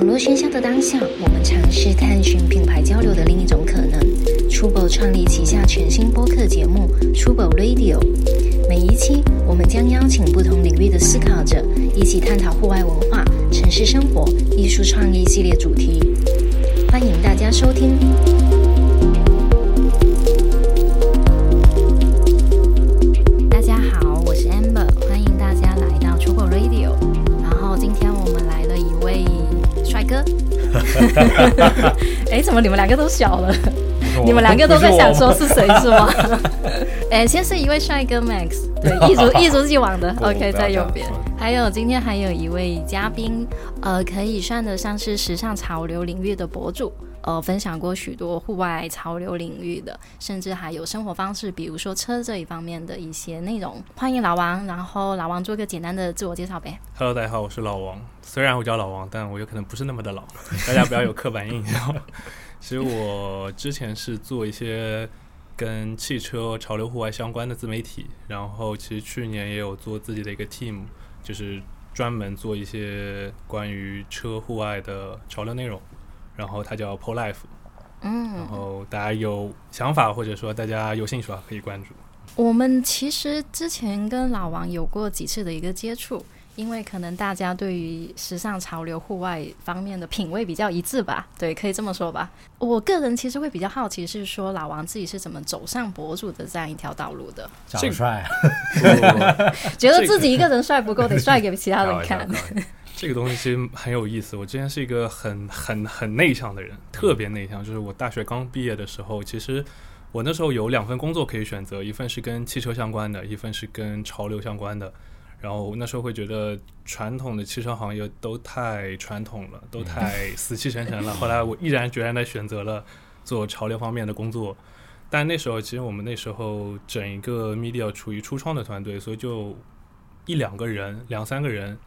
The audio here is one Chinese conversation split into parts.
网络喧嚣的当下，我们尝试探寻品牌交流的另一种可能。TROBO 创立旗下全新播客节目 TROBO Radio，每一期我们将邀请不同领域的思考者，一起探讨户外文化、城市生活、艺术创意系列主题。欢迎大家收听。哎，怎么你们两个都小了？你们两个都在想说是谁是吗？哎，先是一位帅哥 Max，对，一如一如既往的 OK 在右边。还有今天还有一位嘉宾，呃，可以算得上是时尚潮流领域的博主，呃，分享过许多户外潮流领域的，甚至还有生活方式，比如说车这一方面的一些内容。欢迎老王，然后老王做个简单的自我介绍呗。Hello，大家好，我是老王。虽然我叫老王，但我有可能不是那么的老，大家不要有刻板印象。其实我之前是做一些跟汽车、潮流、户外相关的自媒体，然后其实去年也有做自己的一个 team，就是专门做一些关于车、户外的潮流内容，然后它叫 Pole Life。嗯，然后大家有想法或者说大家有兴趣的话，可以关注。我们其实之前跟老王有过几次的一个接触，因为可能大家对于时尚潮流、户外方面的品味比较一致吧，对，可以这么说吧。我个人其实会比较好奇，是说老王自己是怎么走上博主的这样一条道路的？长得帅，觉得自己一个人帅不够，得 帅给其他人看。这个东西其实很有意思。我之前是一个很很很内向的人，特别内向。就是我大学刚毕业的时候，其实我那时候有两份工作可以选择，一份是跟汽车相关的，一份是跟潮流相关的。然后那时候会觉得传统的汽车行业都太传统了，都太死气沉沉了。后来我毅然决然的选择了做潮流方面的工作。但那时候其实我们那时候整一个 media 处于初创的团队，所以就一两个人、两三个人。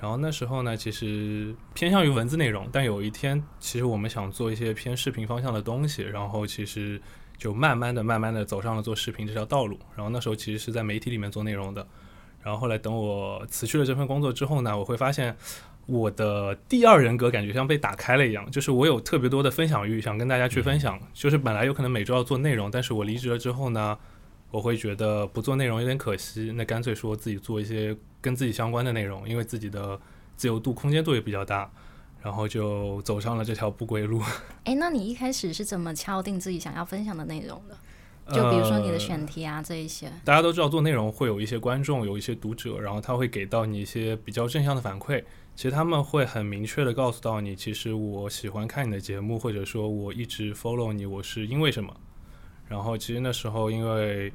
然后那时候呢，其实偏向于文字内容，但有一天，其实我们想做一些偏视频方向的东西，然后其实就慢慢的、慢慢的走上了做视频这条道路。然后那时候其实是在媒体里面做内容的。然后后来等我辞去了这份工作之后呢，我会发现我的第二人格感觉像被打开了一样，就是我有特别多的分享欲，想跟大家去分享。就是本来有可能每周要做内容，但是我离职了之后呢，我会觉得不做内容有点可惜，那干脆说自己做一些跟自己相关的内容，因为自己的自由度、空间度也比较大，然后就走上了这条不归路。哎，那你一开始是怎么敲定自己想要分享的内容的？就比如说你的选题啊，这一些。大家都知道做内容会有一些观众，有一些读者，然后他会给到你一些比较正向的反馈。其实他们会很明确的告诉到你，其实我喜欢看你的节目，或者说我一直 follow 你，我是因为什么。然后其实那时候因为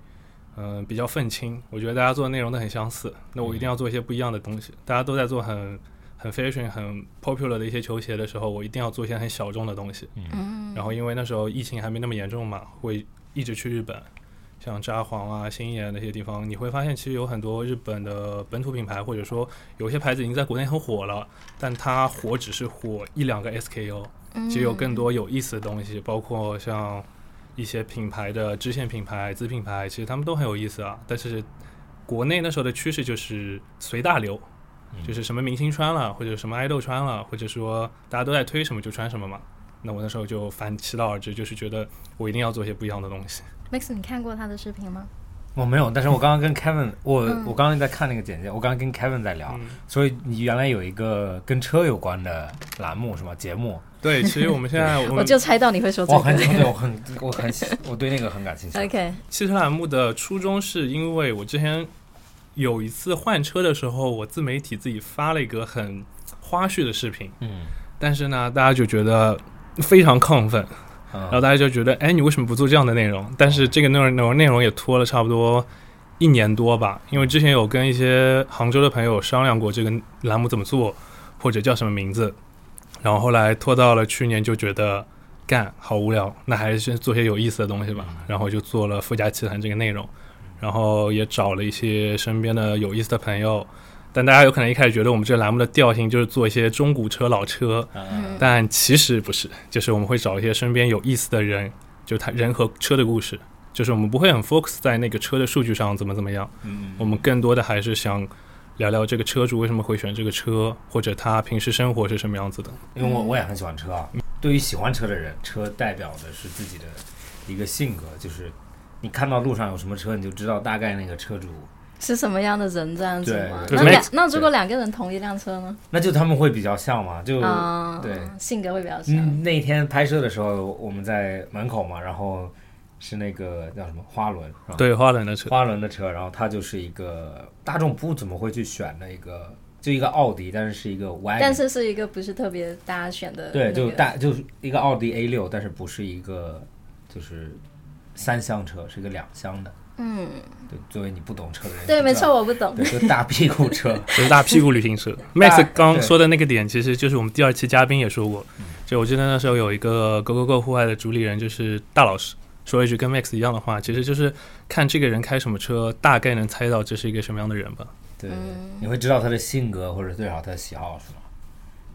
嗯、呃比较愤青，我觉得大家做的内容都很相似，那我一定要做一些不一样的东西。大家都在做很很 fashion、很 popular 的一些球鞋的时候，我一定要做一些很小众的东西。嗯，然后因为那时候疫情还没那么严重嘛，会一直去日本，像札幌啊、新野那些地方，你会发现其实有很多日本的本土品牌，或者说有些牌子已经在国内很火了，但它火只是火一两个 SKU，嗯其实有更多有意思的东西，包括像一些品牌的支线品牌、子品牌，其实他们都很有意思啊。但是国内那时候的趋势就是随大流，就是什么明星穿了，或者什么爱豆穿了，或者说大家都在推什么就穿什么嘛。那我那时候就反其道而至，就是觉得我一定要做一些不一样的东西。Max，你看过他的视频吗？我没有，但是我刚刚跟 Kevin，我、嗯我刚刚在看那个简介，我刚刚跟 Kevin 在聊，嗯，所以你原来有一个跟车有关的栏目是吗？节目，对，其实我们现在我我就猜到你会说这我很个。对我很我很我对那个很感兴趣。OK，汽车栏目的初衷是因为我之前有一次换车的时候，我自媒体自己发了一个很花絮的视频，嗯，但是呢，大家就觉得非常亢奋，然然后大家就觉得，哎，你为什么不做这样的内容？但是这个内容内容内容也拖了差不多一年多吧，因为之前有跟一些杭州的朋友商量过这个栏目怎么做，或者叫什么名字，然后后来拖到了去年，就觉得干好无聊，那还是先做些有意思的东西吧，然后就做了《富家奇谈》这个内容，然后也找了一些身边的有意思的朋友。但大家有可能一开始觉得我们这个栏目的调性就是做一些中古车、老车，嗯但其实不是，就是我们会找一些身边有意思的人，就他人和车的故事，就是我们不会很 focus 在那个车的数据上怎么怎么样，嗯我们更多的还是想聊聊这个车主为什么会选这个车，或者他平时生活是什么样子的。因为我我也很喜欢车啊。对于喜欢车的人，车代表的是自己的一个性格，就是你看到路上有什么车，你就知道大概那个车主是什么样的人，这样子吗？那两那如果两个人同一辆车呢？那就他们会比较像嘛，就对性格会比较像。那天拍摄的时候，我们在门口嘛，然后。是那个叫什么花轮？对，花轮的车，花轮的车。然后它就是一个大众不怎么会去选的一个，就一个奥迪，但是是一个 Y，但是是一个不是特别大家选的。对，就大就是一个奥迪 A 六，但是不是一个就是三厢车，是一个两厢的。嗯，对，作为你不懂车的人，对，没错，我不懂。对，就大屁股车，就是大屁股旅行车。Max 刚说的那个点，其实就是我们第二期嘉宾也说过，就我记得那时候有一个 Go Go Go 户外的主理人，就是大老师。说一句跟 Max 一样的话，其实就是看这个人开什么车，大概能猜到这是一个什么样的人吧。对，你会知道他的性格或者最好他的喜好是吗？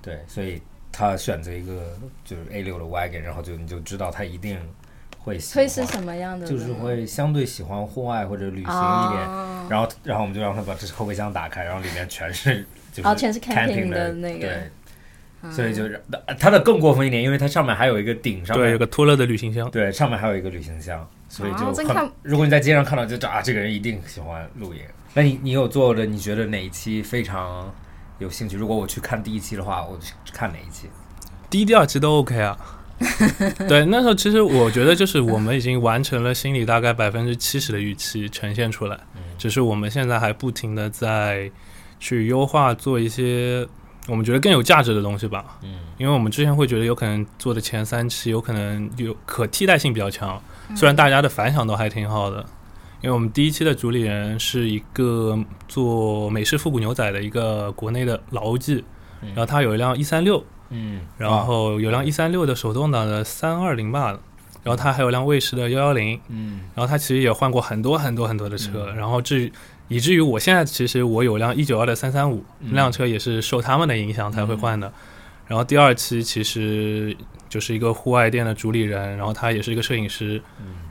对，所以他选择一个就是 A 六的 Wagon，然后就你就知道他一定会喜会是什么样的，就是会相对喜欢户外或者旅行一点。然后，然后我们就让他把这后备箱打开，然后里面全是就是全是 camping 的那个。对。所以就是它的更过分一点，因为它上面还有一个顶上，对，有个托勒的旅行箱，对，上面还有一个旅行箱，所以就很。如果你在街上看到，就啊，这个人一定喜欢露营。那你你有做的？你觉得哪一期非常有兴趣？如果我去看第一期的话，我去看哪一期？第一、第二期都 OK 啊。对，那时候其实我觉得就是我们已经完成了心里大概百分之七十的预期呈现出来，只是我们现在还不停的在去优化做一些。我们觉得更有价值的东西吧，嗯，因为我们之前会觉得有可能做的前三期有可能有可替代性比较强，虽然大家的反响都还挺好的，因为我们第一期的主理人是一个做美式复古牛仔的一个国内的老 OG，然后他有一辆一三六，嗯，然后有辆一三六的手动挡的三二零吧，然后他还有辆卫士的幺幺零，嗯，然后他其实也换过很多很多很多的车，然后至于。以至于我现在其实我有辆一九二的三三五，那辆车也是受他们的影响才会换的。然后第二期其实就是一个户外店的主理人，然后他也是一个摄影师，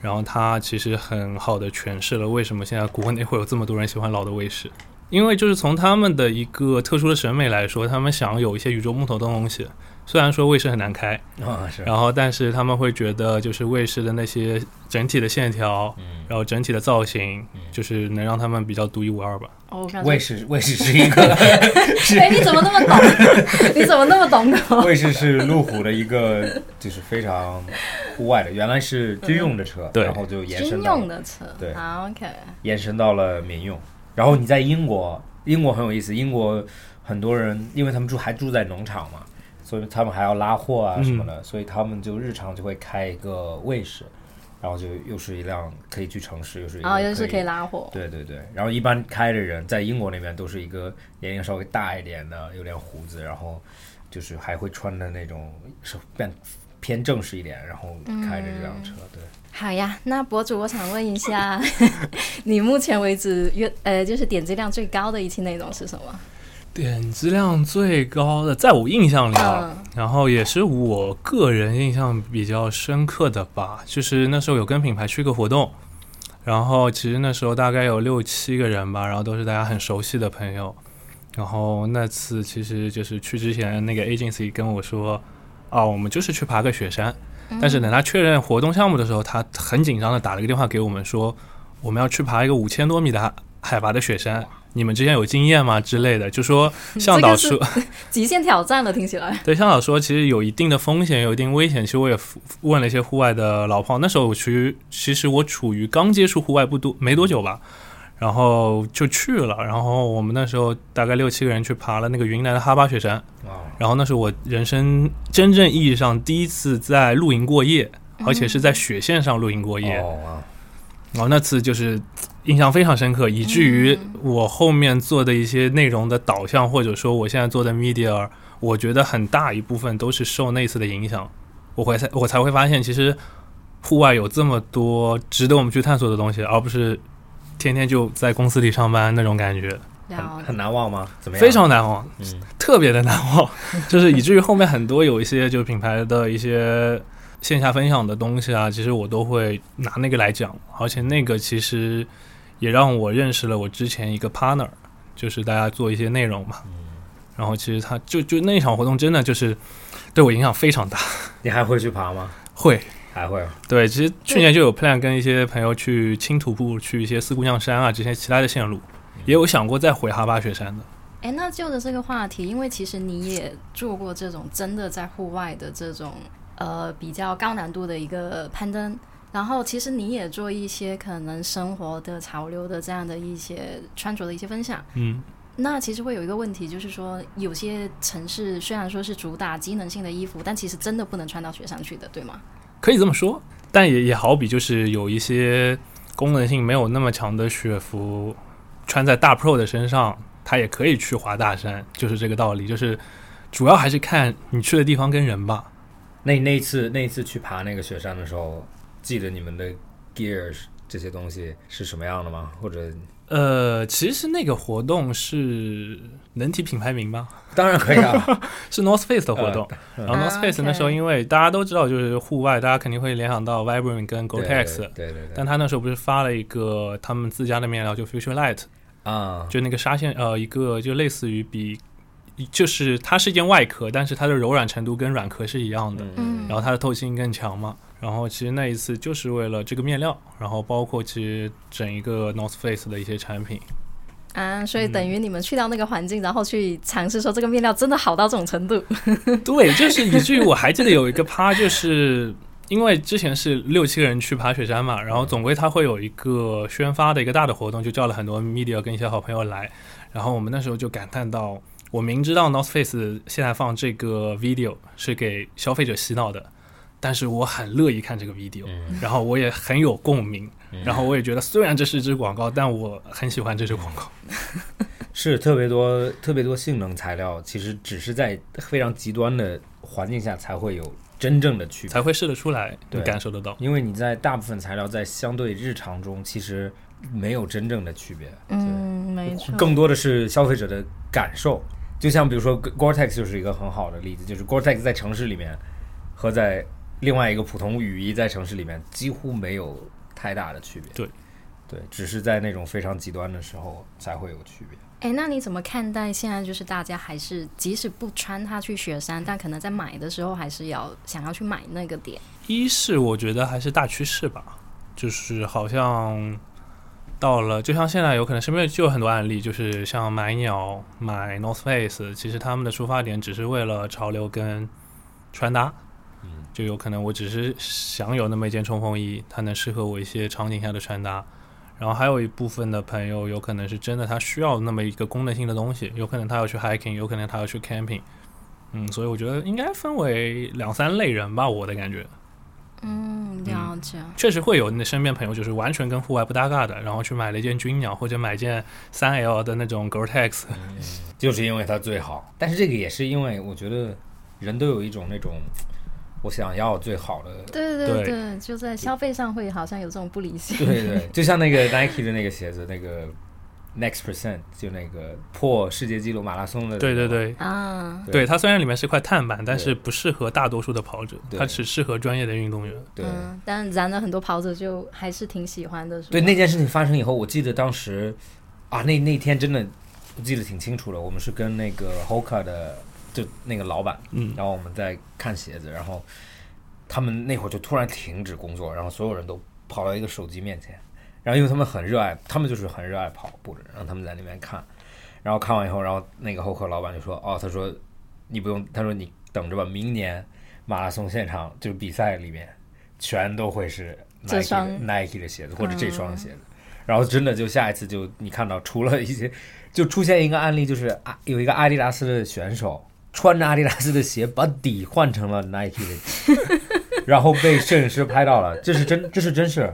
然后他其实很好的诠释了为什么现在国内会有这么多人喜欢老的卫士，因为就是从他们的一个特殊的审美来说，他们想有一些宇宙木头的东西。虽然说卫士很难开啊，是，然后但是他们会觉得就是卫士的那些整体的线条，嗯，然后整体的造型，就是能让他们比较独一无二吧。哦，卫士 卫士是一个 哎，你怎么那么懂？你怎么那么懂的？卫士是路虎的一个，就是非常户外的，原来是军用的车，对，然后就延伸军用的车，对，OK，延伸到了民用。然后你在英国，英国很有意思，英国很多人因为他们住还住在农场嘛。所以他们还要拉货啊什么的，所以他们就日常就会开一个卫士，然后就又是一辆可以去城市，又是啊，又是可以拉货。对对对，然后一般开的人在英国那边都是一个年龄稍微大一点的，有点胡子，然后就是还会穿的那种是变偏正式一点，然后开着这辆车。对，好呀，那博主，我想问一下，你目前为止约呃就是点击量最高的一期内容是什么？点击量最高的，在我印象里啊，然后也是我个人印象比较深刻的吧，就是那时候有跟品牌去个活动，然后其实那时候大概有六七个人吧，然后都是大家很熟悉的朋友，然后那次其实就是去之前那个 agency 跟我说，啊，我们就是去爬个雪山，但是等他确认活动项目的时候，他很紧张的打了个电话给我们说，我们要去爬一个五千多米的海拔的雪山。你们之前有经验吗？之类的，就说 向导说 极限挑战了，听起来。对，向导说其实有一定的风险，有一定危险。其实我也问了一些户外的老炮，那时候我处于其实我处于刚接触户外不多没多久吧，然后就去了。然后我们那时候大概六七个人去爬了那个云南的哈巴雪山，然后那是我人生真正意义上第一次在露营过夜，而且是在雪线上露营过夜。然后那次就是。印象非常深刻，以至于我后面做的一些内容的导向，或者说我现在做的 media，我觉得很大一部分都是受那次的影响。我会才我才会发现，其实户外有这么多值得我们去探索的东西，而不是天天就在公司里上班那种感觉。很很难忘吗？怎么样？非常难忘，嗯，特别的难忘，就是以至于后面很多有一些就是品牌的一些线下分享的东西啊，其实我都会拿那个来讲，而且那个其实。也让我认识了我之前一个 partner，就是大家做一些内容嘛。然后其实他就就那场活动真的就是对我影响非常大。你还会去爬吗？会，还会。对，其实去年就有 plan 跟一些朋友去青徒步，去一些四姑娘山啊这些其他的线路，也有想过再回哈巴雪山的。哎，那就着这个话题，因为其实你也做过这种真的在户外的这种呃比较高难度的一个攀登，然后其实你也做一些可能生活的潮流的这样的一些穿着的一些分享。嗯。那其实会有一个问题，就是说有些城市虽然说是主打机能性的衣服，但其实真的不能穿到雪上去的，对吗？可以这么说，但也也好比就是有一些功能性没有那么强的雪服，穿在大 Pro 的身上，它也可以去滑大山，就是这个道理。就是主要还是看你去的地方跟人吧。那那次那次去爬那个雪山的时候，记得你们的 gear 这些东西是什么样的吗？或者？呃，其实那个活动是能提品牌名吗？当然可以啊，是 North Face 的活动。然后 North Face 那时候，因为大家都知道，就是户外，大家肯定会联想到 Vibram 跟 Gore-Tex。对对对。但他那时候不是发了一个他们自家的面料，就 Future Light 啊，就那个纱线，呃，一个就类似于比，就是它是一件外壳，但是它的柔软程度跟软壳是一样的。嗯。然后它的透气性更强嘛。然后其实那一次就是为了这个面料，然后包括其实整一个 North Face 的一些产品啊，所以等于你们去到那个环境，然后去尝试说这个面料真的好到这种程度。对，就是以至于我还记得有一个趴，就是因为之前是六七个人去爬雪山嘛，然后总归他会有一个宣发的一个大的活动，就叫了很多 media 跟一些好朋友来，然后我们那时候就感叹到，我明知道 North Face 现在放这个 video 是给消费者洗脑的。但是我很乐意看这个 video，然后我也很有共鸣，然后我也觉得虽然这是一支广告，但我很喜欢这支广告。是特别多特别多性能材料，其实只是在非常极端的环境下才会有真正的区别，才会试得出来，对，感受得到。因为你在大部分材料在相对日常中其实没有真正的区别，嗯，没错，更多的是消费者的感受。就像比如说 Gore-Tex 就是一个很好的例子，就是 Gore-Tex 在城市里面和在另外一个普通雨衣在城市里面几乎没有太大的区别。对，对，只是在那种非常极端的时候才会有区别。哎，那你怎么看待现在就是大家还是即使不穿它去雪山，但可能在买的时候还是要想要去买那个点？一是我觉得还是大趋势吧，就是好像到了，就像现在有可能身边就有很多案例，就是像买鸟、买 North Face，其实他们的出发点只是为了潮流跟穿搭。就有可能我只是想有那么一件冲锋衣，它能适合我一些场景下的穿搭。然后还有一部分的朋友，有可能是真的他需要那么一个功能性的东西，有可能他要去 hiking，有可能他要去 camping。嗯，所以我觉得应该分为两三类人吧，我的感觉。嗯，了解。确实会有你的身边朋友，就是完全跟户外不搭嘎的，然后去买了一件军鸟或者买件三 L 的那种 Gore-Tex，就是因为它最好。但是这个也是因为我觉得人都有一种那种。我想要最好的，对对对，就在消费上会好像有这种不理性。对对，就像那个 Nike 的那个鞋子，那个 Next Percent，就那个破世界纪录马拉松的。对对对啊，对它虽然里面是块碳板，但是不适合大多数的跑者，它只适合专业的运动员。对，但然了很多跑者就还是挺喜欢的。对那件事情发生以后，我记得当时啊，那那天真的我记得挺清楚的，我们是跟那个 Hoka 的。就那个老板，嗯，然后我们在看鞋子，然后他们那会儿就突然停止工作，然后所有人都跑到一个手机面前，然后因为他们很热爱，他们就是很热爱跑步的，然后他们在那边看，然后看完以后，然后那个后客老板就说：“哦，他说你不用，他说你等着吧，明年马拉松现场就是比赛里面全都会是 Nike Nike 的鞋子或者这双鞋子。”然后真的就下一次就你看到除了一些就出现一个案例，就是啊有一个阿迪达斯的选手。穿着阿迪达斯的鞋，把底换成了 Nike 的。底，然后被摄影师拍到了，这是真，这是真事，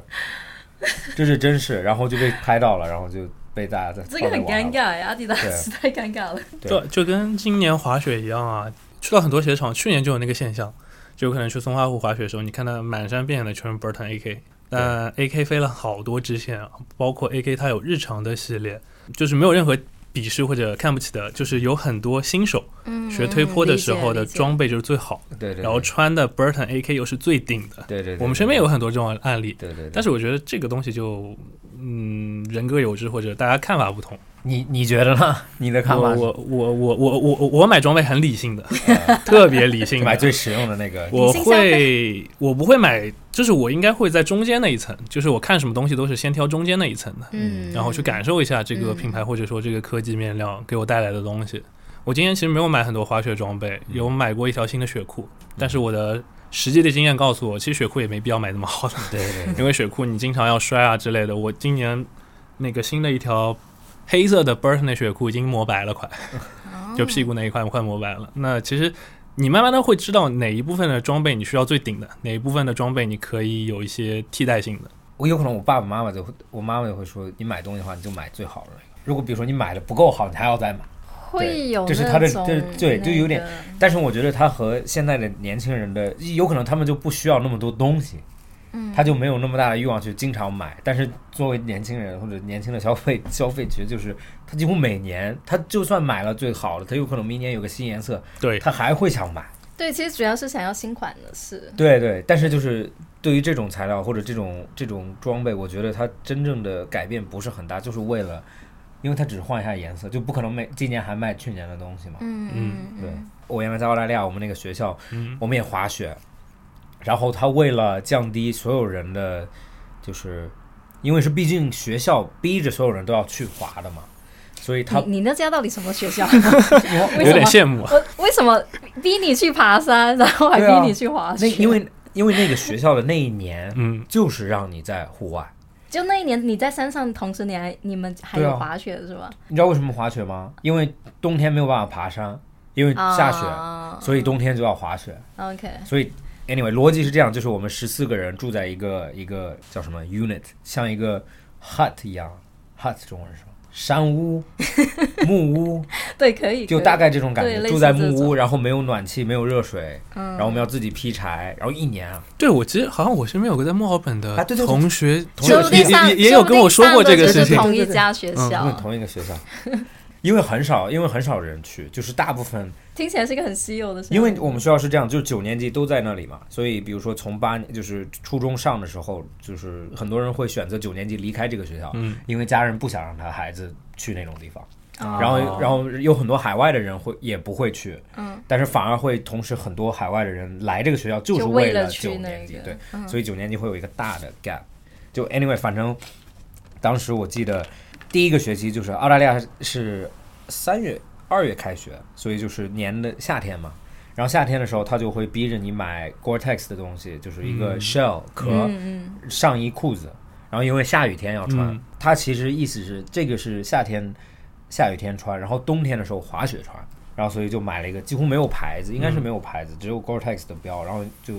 这是真事，然后就被拍到了，然后就被大家在这个很尴尬呀，阿迪达斯太尴尬了。对，就跟今年滑雪一样啊，去到很多鞋厂，去年就有那个现象，就有可能去松花湖滑雪的时候，你看到满山遍野的全是 Burton AK，但 AK 飞了好多支线啊，包括 AK 它有日常的系列，就是没有任何。鄙视或者看不起的，就是有很多新手学推坡的时候的装备就是最好，对对，然后穿的 Burton AK 又是最顶的，对对，我们身边有很多这种案例，对对。但是我觉得这个东西就嗯，人各有志或者大家看法不同。你你觉得呢？你的看法？我我我我我我买装备很理性的，特别理性，买最实用的那个。我会我不会买，就是我应该会在中间那一层，就是我看什么东西都是先挑中间那一层的，嗯，然后去感受一下这个品牌或者说这个科技面料给我带来的东西。我今天其实没有买很多滑雪装备，有买过一条新的雪裤，但是我的实际的经验告诉我，其实雪裤也没必要买那么好的，对对，因为雪裤你经常要摔啊之类的。我今年那个新的一条。黑色的 Burton 的雪裤已经磨白了，快，就屁股那一块快磨白了。那其实你慢慢的会知道哪一部分的装备你需要最顶的，哪一部分的装备你可以有一些替代性的。我有可能我爸爸妈妈就会，我妈妈就会说，你买东西的话你就买最好的。如果比如说你买的不够好，你还要再买，会有就是他的，对对，就有点。但是我觉得他和现在的年轻人的，有可能他们就不需要那么多东西。他就没有那么大的欲望去经常买，但是作为年轻人或者年轻的消费消费，其实就是他几乎每年，他就算买了最好的，他有可能明年有个新颜色，对他还会想买。对，其实主要是想要新款的是。对对，但是就是对于这种材料或者这种这种装备，我觉得它真正的改变不是很大，就是为了，因为它只是换一下颜色，就不可能每今年还卖去年的东西嘛。嗯嗯，对。我原来在澳大利亚，我们那个学校，我们也滑雪。然后他为了降低所有人的，就是因为是毕竟学校逼着所有人都要去滑的嘛，所以他你那家到底什么学校？有点羡慕。为什么逼你去爬山，然后还逼你去滑雪？因为因为那个学校的那一年，嗯，就是让你在户外。就那一年你在山上，同时你还你们还有滑雪是吧？你知道为什么滑雪吗？因为冬天没有办法爬山，因为下雪，所以冬天就要滑雪。OK，所以。Anyway，逻辑是这样，就是我们十四个人住在一个一个叫什么 unit，像一个 hut 一样，hut 中文是什么？山屋、木屋。对，可以。就大概这种感觉，住在木屋，然后没有暖气，没有热水，然后我们要自己劈柴，然后一年啊。对，我其实好像我身边有个在墨尔本的同学，也也也有跟我说过这个事情。同一家学校，同一个学校。因为很少，因为很少人去，就是大部分听起来是一个很稀有的。因为我们学校是这样，就是九年级都在那里嘛，所以比如说从八年就是初中上的时候，就是很多人会选择九年级离开这个学校，嗯，因为家人不想让他孩子去那种地方，然后然后有很多海外的人会也不会去，嗯，但是反而会同时很多海外的人来这个学校就是为了九年级，对，所以九年级会有一个大的 gap。就 anyway，反正当时我记得。第一个学期就是澳大利亚是三月二月开学，所以就是年的夏天嘛。然后夏天的时候，他就会逼着你买 Gore-Tex 的东西，就是一个 shell 壳、上衣、裤子。然后因为下雨天要穿，它其实意思是这个是夏天下雨天穿，然后冬天的时候滑雪穿。然后所以就买了一个几乎没有牌子，应该是没有牌子，只有 Gore-Tex 的标。然后就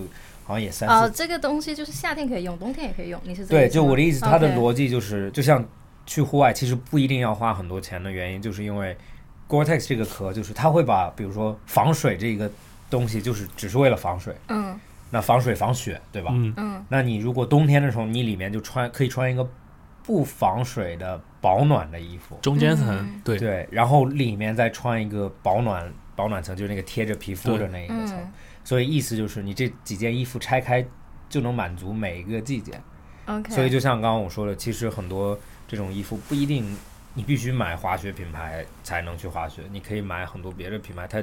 好像也三哦，这个东西就是夏天可以用，冬天也可以用。你是对，就我的意思，它的逻辑就是就像。去户外其实不一定要花很多钱的原因，就是因为 Gore-Tex 这个壳，就是它会把，比如说防水这个东西，就是只是为了防水。嗯。那防水防雪，对吧？嗯嗯。那你如果冬天的时候，你里面就穿可以穿一个不防水的保暖的衣服，中间层，对对，然后里面再穿一个保暖保暖层，就是那个贴着皮肤的那一个层。所以意思就是，你这几件衣服拆开就能满足每一个季节。OK。所以就像刚刚我说的，其实很多。这种衣服不一定你必须买滑雪品牌才能去滑雪，你可以买很多别的品牌，它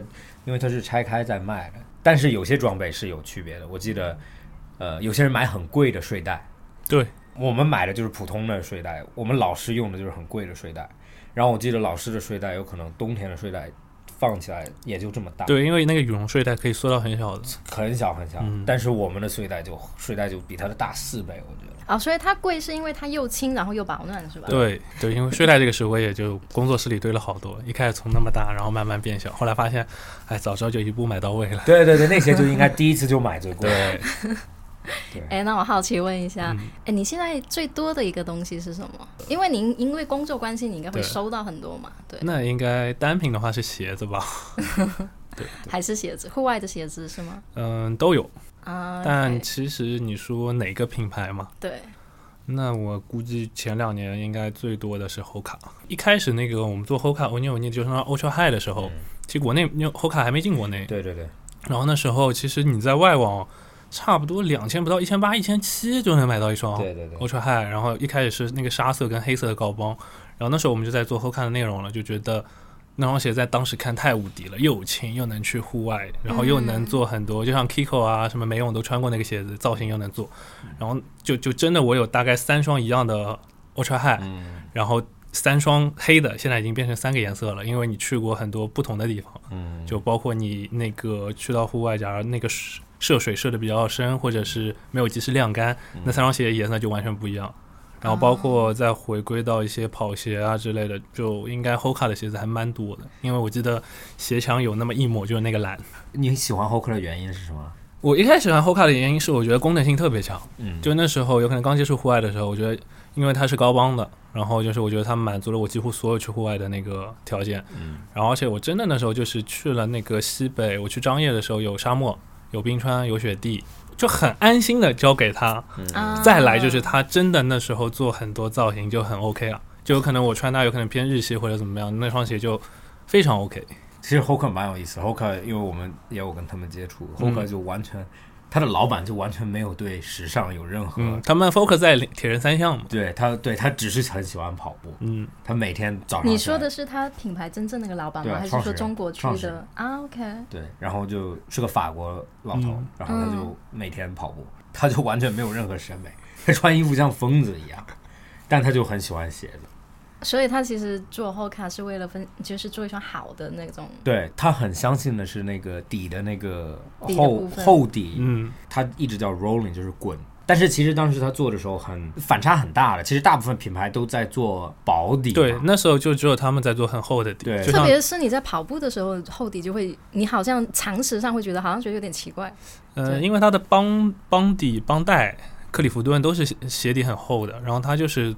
因为它是拆开在卖的。但是有些装备是有区别的。我记得，呃，有些人买很贵的睡袋，对我们买的就是普通的睡袋，我们老师用的就是很贵的睡袋。然后我记得老师的睡袋有可能冬天的睡袋。放起来也就这么大，对，因为那个羽绒睡袋可以缩到很小的，很小很小。但是我们的睡袋就睡袋就比它的大四倍，我觉得。啊，所以它贵是因为它又轻，然后又保暖，是吧？对对，因为睡袋这个事我也就工作室里堆了好多，一开始从那么大，然后慢慢变小，后来发现，哎，早知道就一步买到位了。对对对，那些就应该第一次就买最贵。哎，那我好奇问一下，哎，你现在最多的一个东西是什么？因为您因为工作关系，你应该会收到很多嘛？对，那应该单品的话是鞋子吧？对，还是鞋子，户外的鞋子是吗？嗯，都有啊。但其实你说哪个品牌嘛？对，那我估计前两年应该最多的是 Hoka。一开始那个我们做 Hoka 欧尼欧尼就是 Ultra High 的时候，其实国内因为 Hoka 还没进国内。对对对。然后那时候其实你在外网。差不多两千不到一千八一千七就能买到一双，对对对，Ultra High。然后一开始是那个沙色跟黑色的高帮，然后那时候我们就在做后看的内容了，就觉得那双鞋在当时看太无敌了，又轻又能去户外，然后又能做很多，就像 Kiko 啊什么没用都穿过那个鞋子，造型又能做，然后就就真的我有大概三双一样的 Ultra High，然后。三双黑的，现在已经变成三个颜色了，因为你去过很多不同的地方，嗯，就包括你那个去到户外，假如那个涉水涉的比较深，或者是没有及时晾干，那三双鞋颜色就完全不一样。然后包括再回归到一些跑鞋啊之类的，就应该 Hoka 的鞋子还蛮多的，因为我记得鞋墙有那么一抹就是那个蓝。你喜欢 Hoka 的原因是什么？我一开始喜欢 Hoka 的原因是我觉得功能性特别强，嗯，就那时候有可能刚接触户外的时候，我觉得。因为它是高帮的，然后就是我觉得它满足了我几乎所有去户外的那个条件，嗯，然后而且我真的那时候就是去了那个西北，我去张掖的时候有沙漠、有冰川、有雪地，就很安心的交给他，再来就是他真的那时候做很多造型就很 OK 了，就有可能我穿搭有可能偏日系或者怎么样，那双鞋就非常 OK。其实 Hoka 蛮有意思，Hoka 因为我们也有跟他们接触，Hoka 就完全。他的老板就完全没有对时尚有任何，他们 focus 在铁人三项嘛？对他，对他只是很喜欢跑步。嗯，他每天早上。你说的是他品牌真正那个老板吗？还是说中国区的啊？OK。对，然后就是个法国老头，然后他就每天跑步，他就完全没有任何审美，他穿衣服像疯子一样，但他就很喜欢鞋子。所以他其实做后卡是为了分，就是做一双好的那种。对他很相信的是那个底的那个厚厚底，嗯，他一直叫 rolling，就是滚。但是其实当时他做的时候很反差很大的，其实大部分品牌都在做薄底。对，那时候就只有他们在做很厚的底。对，特别是你在跑步的时候，厚底就会，你好像常识上会觉得好像觉得有点奇怪。呃，因为它的帮帮底帮带，克里夫顿都是鞋底很厚的，然后它就是。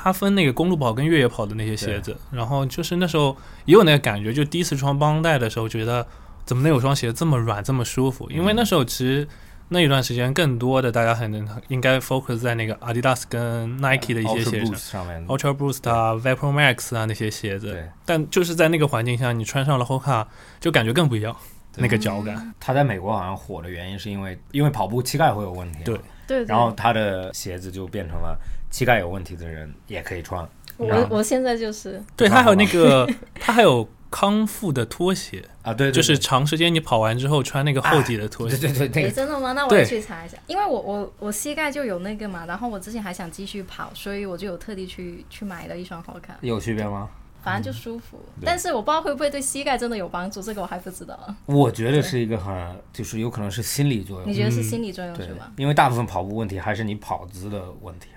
他分那个公路跑跟越野跑的那些鞋子，然后就是那时候也有那个感觉，就第一次穿帮带的时候，觉得怎么能有双鞋这么软这么舒服？因为那时候其实那一段时间更多的大家很应该 focus 在那个 Adidas 跟 Nike 的一些鞋上，Ultra Boost 啊，Vapor Max 啊那些鞋子。但就是在那个环境下，你穿上了 Hoka 就感觉更不一样，那个脚感。他在美国好像火的原因是因为因为跑步膝盖会有问题。对对。然后他的鞋子就变成了。膝盖有问题的人也可以穿。我我现在就是。对他还有那个，他还有康复的拖鞋 啊，对，就是长时间你跑完之后穿那个厚底的拖鞋。对对对。真的吗？那我去查一下，因为我我我膝盖就有那个嘛，然后我之前还想继续跑，所以我就有特地去去买了一双好看。有区别吗？反正就舒服，但是我不知道会不会对膝盖真的有帮助，这个我还不知道。我觉得是一个很，就是有可能是心理作用。你觉得是心理作用是吗？因为大部分跑步问题还是你跑姿的问题。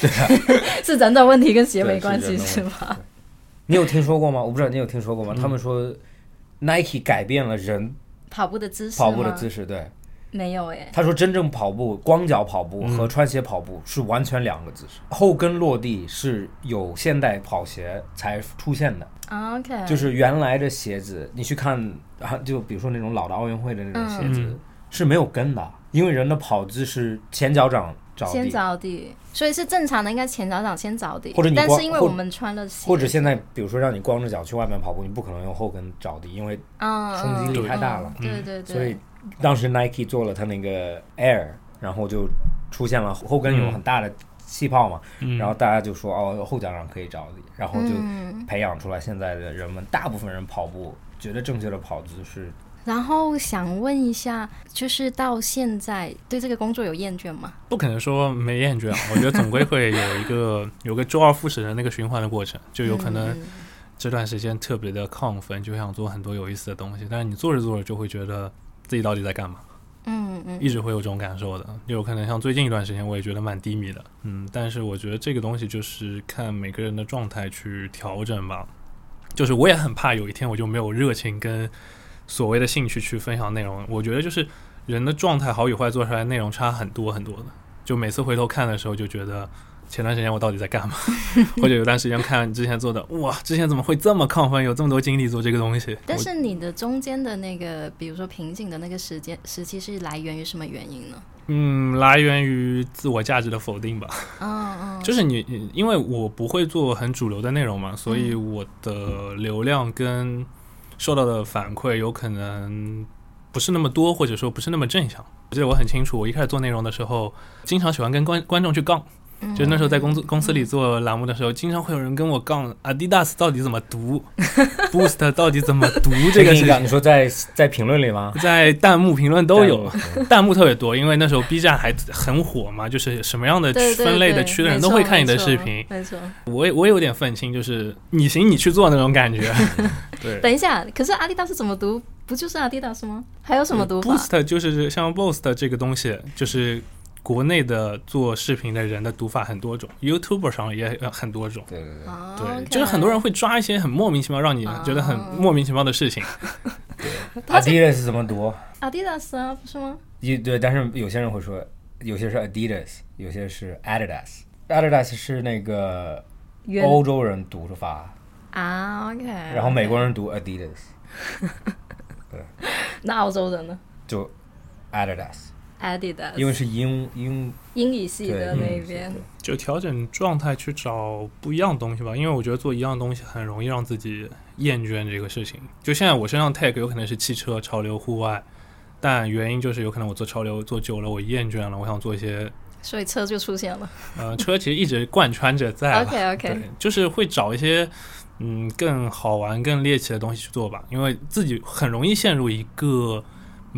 对啊，是人的问题跟鞋没关系是吗？你有听说过吗？我不知道你有听说过吗？他们说 Nike 改变了人跑步的姿势，跑步的姿势，对，没有哎。他说真正跑步，光脚跑步和穿鞋跑步是完全两个姿势。后跟落地是有现代跑鞋才出现的。OK，就是原来的鞋子，你去看啊，就比如说那种老的奥运会的那种鞋子是没有跟的，因为人的跑姿是前脚掌。先着地，所以是正常的，应该前脚掌先着地。或者你但是因为我们穿了鞋，或者现在比如说让你光着脚去外面跑步，你不可能用后跟着地，因为冲击力太大了。对对对。所以当时 Nike 做了它那个 Air，然后就出现了后跟有很大的气泡嘛，然后大家就说哦后脚掌可以着地，然后就培养出来现在的人们大部分人跑步觉得正确的跑姿是。然后想问一下，就是到现在对这个工作有厌倦吗？不可能说没厌倦，我觉得总归会有一个 有个周而复始的那个循环的过程，就有可能这段时间特别的亢奋，就想做很多有意思的东西，但是你做着做着就会觉得自己到底在干嘛？嗯嗯，一直会有这种感受的，有可能像最近一段时间我也觉得蛮低迷的，嗯，但是我觉得这个东西就是看每个人的状态去调整吧，就是我也很怕有一天我就没有热情跟。所谓的兴趣去分享内容，我觉得就是人的状态好与坏，做出来内容差很多很多的。就每次回头看的时候，就觉得前段时间我到底在干嘛？或者有段时间看之前做的，哇，之前怎么会这么亢奋，有这么多精力做这个东西？但是你的中间的那个，比如说瓶颈的那个时间时期，是来源于什么原因呢？嗯，来源于自我价值的否定吧。嗯嗯，就是你，因为我不会做很主流的内容嘛，所以我的流量跟。受到的反馈有可能不是那么多，或者说不是那么正向。我记得我很清楚，我一开始做内容的时候，经常喜欢跟观观众去杠。就那时候在公司公司里做栏目的时候，经常会有人跟我杠 Adidas 到底怎么读，Boost 到底怎么读 这个事情。你说在在评论里吗？在弹幕评论都有，弹幕特别多，因为那时候 B 站还很火嘛，就是什么样的分类的区的人都会看你的视频。没错，我也我也有点愤青，就是你行你去做那种感觉。对，等一下，可是阿迪达斯怎么读？不就是阿迪达斯吗？还有什么读法？Boost 就是像 Boost 这个东西，就是。国内的做视频的人的读法很多种，YouTube 上也很多种。对对对，对，就是很多人会抓一些很莫名其妙，让你觉得很莫名其妙的事情。Adidas 怎么读？Adidas 啊，不是吗？一对，但是有些人会说，有些是 Adidas，有些是 Adidas。Adidas 是那个欧洲人读的法啊，OK。然后美国人读 Adidas。对。那澳洲人呢？就 Adidas。Adidas，因为是英英英语系的那边，就调整状态去找不一样东西吧。因为我觉得做一样东西很容易让自己厌倦这个事情。就现在我身上 tag 有可能是汽车、潮流、户外，但原因就是有可能我做潮流做久了，我厌倦了，我想做一些，所以车就出现了。呃，车其实一直贯穿着在。OK OK，就是会找一些嗯更好玩、更猎奇的东西去做吧。因为自己很容易陷入一个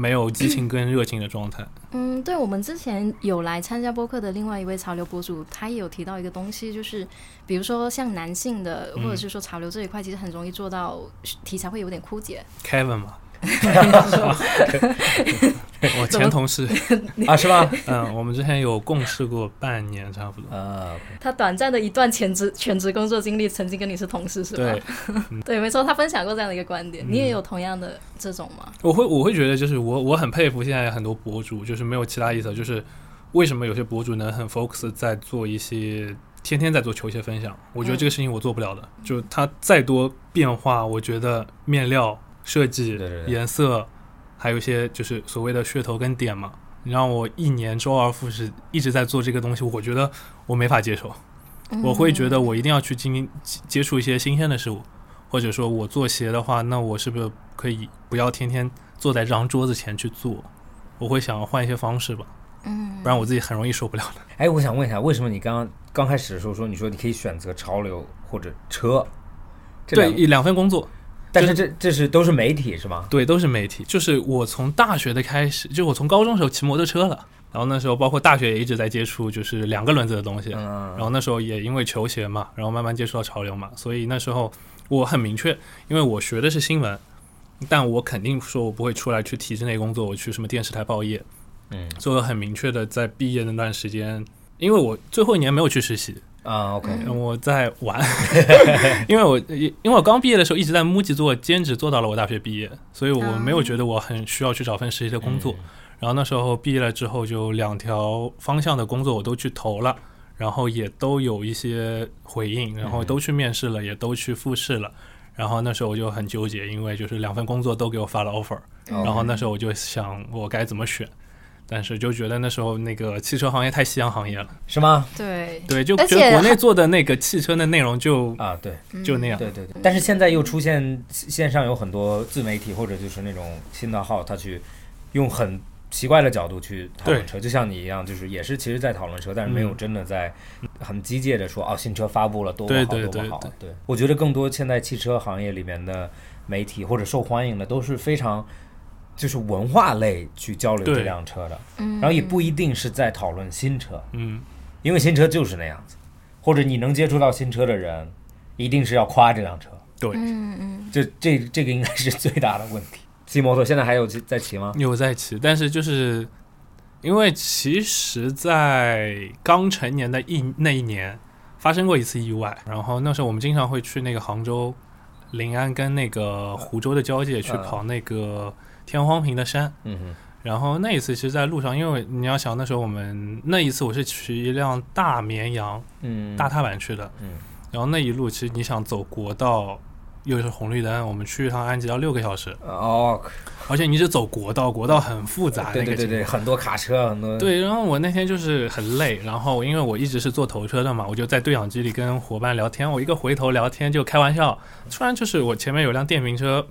没有激情跟热情的状态。嗯，对，我们之前有来参加播客的另外一位潮流博主，他也有提到一个东西，就是比如说像男性的，或者是说潮流这一块，其实很容易做到题材会有点枯竭。Kevin 嘛。我前同事 啊，是吧？嗯，我们之前有共事过半年，差不多。啊，他短暂的一段全职全职工作经历，曾经跟你是同事，是吧？对，对，没错，他分享过这样的一个观点。你也有同样的这种吗？我会，我会觉得，就是我，我很佩服现在很多博主，就是没有其他意思，就是为什么有些博主能很 focus 在做一些天天在做球鞋分享？我觉得这个事情我做不了的。就他再多变化，我觉得面料。设计颜色，还有一些就是所谓的噱头跟点嘛。你让我一年周而复始一直在做这个东西，我觉得我没法接受。我会觉得我一定要去经历接触一些新鲜的事物，或者说我做鞋的话，那我是不是可以不要天天坐在这张桌子前去做？我会想要换一些方式吧。嗯，不然我自己很容易受不了的。哎，我想问一下，为什么你刚刚刚开始的时候说你说你可以选择潮流或者车？对，两份工作。但是这这是都是媒体是吗？对，都是媒体。就是我从大学的开始，就我从高中时候骑摩托车了，然后那时候包括大学也一直在接触，就是两个轮子的东西。嗯。然后那时候也因为球鞋嘛，然后慢慢接触到潮流嘛，所以那时候我很明确，因为我学的是新闻，但我肯定说我不会出来去体制内工作，我去什么电视台报业。嗯。所以我很明确的在毕业那段时间，因为我最后一年没有去实习。啊，OK，我在玩，因为我因为我刚毕业的时候一直在木吉做兼职，做到了我大学毕业，所以我没有觉得我很需要去找份实习的工作。然后那时候毕业了之后，就两条方向的工作我都去投了，然后也都有一些回应，然后都去面试了，也都去复试了。然后那时候我就很纠结，因为就是两份工作都给我发了 offer，然后那时候我就想我该怎么选。但是就觉得那时候那个汽车行业太夕阳行业了，是吗？对对，就觉得国内做的那个汽车的内容就啊，对，就那样。对对对。但是现在又出现线上有很多自媒体或者就是那种新的号，他去用很奇怪的角度去讨论车，就像你一样，就是也是其实在讨论车，但是没有真的在很机械的说哦，新车发布了多么好多么好。对，我觉得更多现在汽车行业里面的媒体或者受欢迎的都是非常。就是文化类去交流这辆车的，然后也不一定是在讨论新车，嗯，因为新车就是那样子，或者你能接触到新车的人，一定是要夸这辆车，对，嗯嗯，这这这个应该是最大的问题。骑摩托现在还有在骑吗？有在骑，但是就是因为其实，在刚成年的一那一年发生过一次意外，然后那时候我们经常会去那个杭州临安跟那个湖州的交界去跑那个。天荒坪的山，嗯哼，然后那一次其实，在路上，因为你要想那时候我们那一次我是骑一辆大绵羊，嗯，大踏板去的，嗯，然后那一路其实你想走国道，又是红绿灯，我们去一趟安吉要六个小时，哦，而且你是走国道，国道很复杂，对对对对，很多卡车，很多，对，然后我那天就是很累，然后因为我一直是坐头车的嘛，我就在对讲机里跟伙伴聊天，我一个回头聊天就开玩笑，突然就是我前面有辆电瓶车。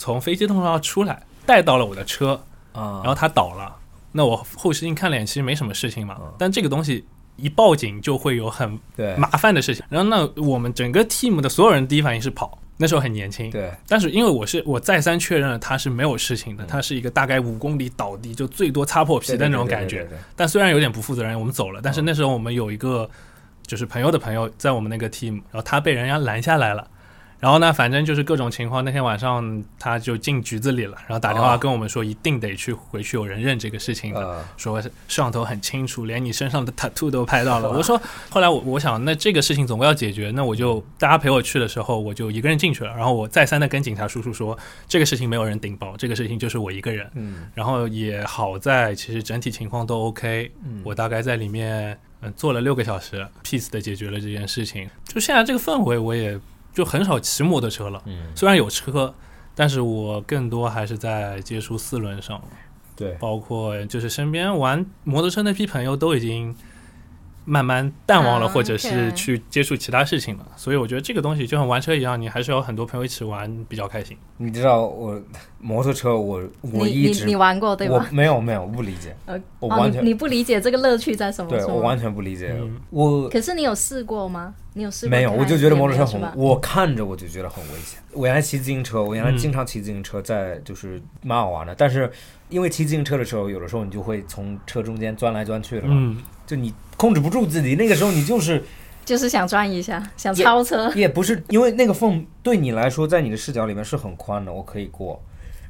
从飞机通道出来，带到了我的车，啊，然后它倒了，那我后视镜看脸其实没什么事情嘛，但这个东西一报警就会有很麻烦的事情。然后那我们整个 team 的所有人第一反应是跑，那时候很年轻，对但是因为我是我再三确认了他是没有事情的，嗯他是一个大概五公里倒地就最多擦破皮的那种感觉。对对对对对但虽然有点不负责任，我们走了，但是嗯那时候我们有一个就是朋友的朋友在我们那个 team，然后他被人家拦下来了。然后呢，反正就是各种情况。那天晚上他就进局子里了，然后打电话哦跟我们说，一定得去回去有人认这个事情的，呃，说摄像头很清楚，连你身上的 tattoo 都拍到了。我说，后来我我想，那这个事情总归要解决，那我就大家陪我去的时候，我就一个人进去了。然后我再三的跟警察叔叔说，这个事情没有人顶包，这个事情就是我一个人。嗯然后也好在其实整体情况都 OK，嗯我大概在里面嗯、呃坐了六个小时，peace 的解决了这件事情。就现在这个氛围，我也就很少骑摩托车了。嗯，虽然有车，但是我更多还是在接触四轮上，对，包括就是身边玩摩托车那批朋友都已经慢慢淡忘了，啊或者是去接触其他事情了。所以我觉得这个东西就像玩车一样，你还是要有很多朋友一起玩比较开心。你知道我摩托车我我一直你玩过对我吧？没有没有我不理解，呃，哦，我完全你你不理解这个乐趣在什么？对我完全不理解嗯，我可是你有试过吗？你有试过？没有，我就觉得摩托车很？我看着我就觉得很危险。我原来骑自行车，我原来嗯经常骑自行车，在就是蛮好玩的。但是因为骑自行车的时候，有的时候你就会从车中间钻来钻去的嘛，嗯，就你控制不住自己，那个时候你就是就是想转一下，想超车。也不是因为那个缝对你来说，在你的视角里面是很宽的，我可以过。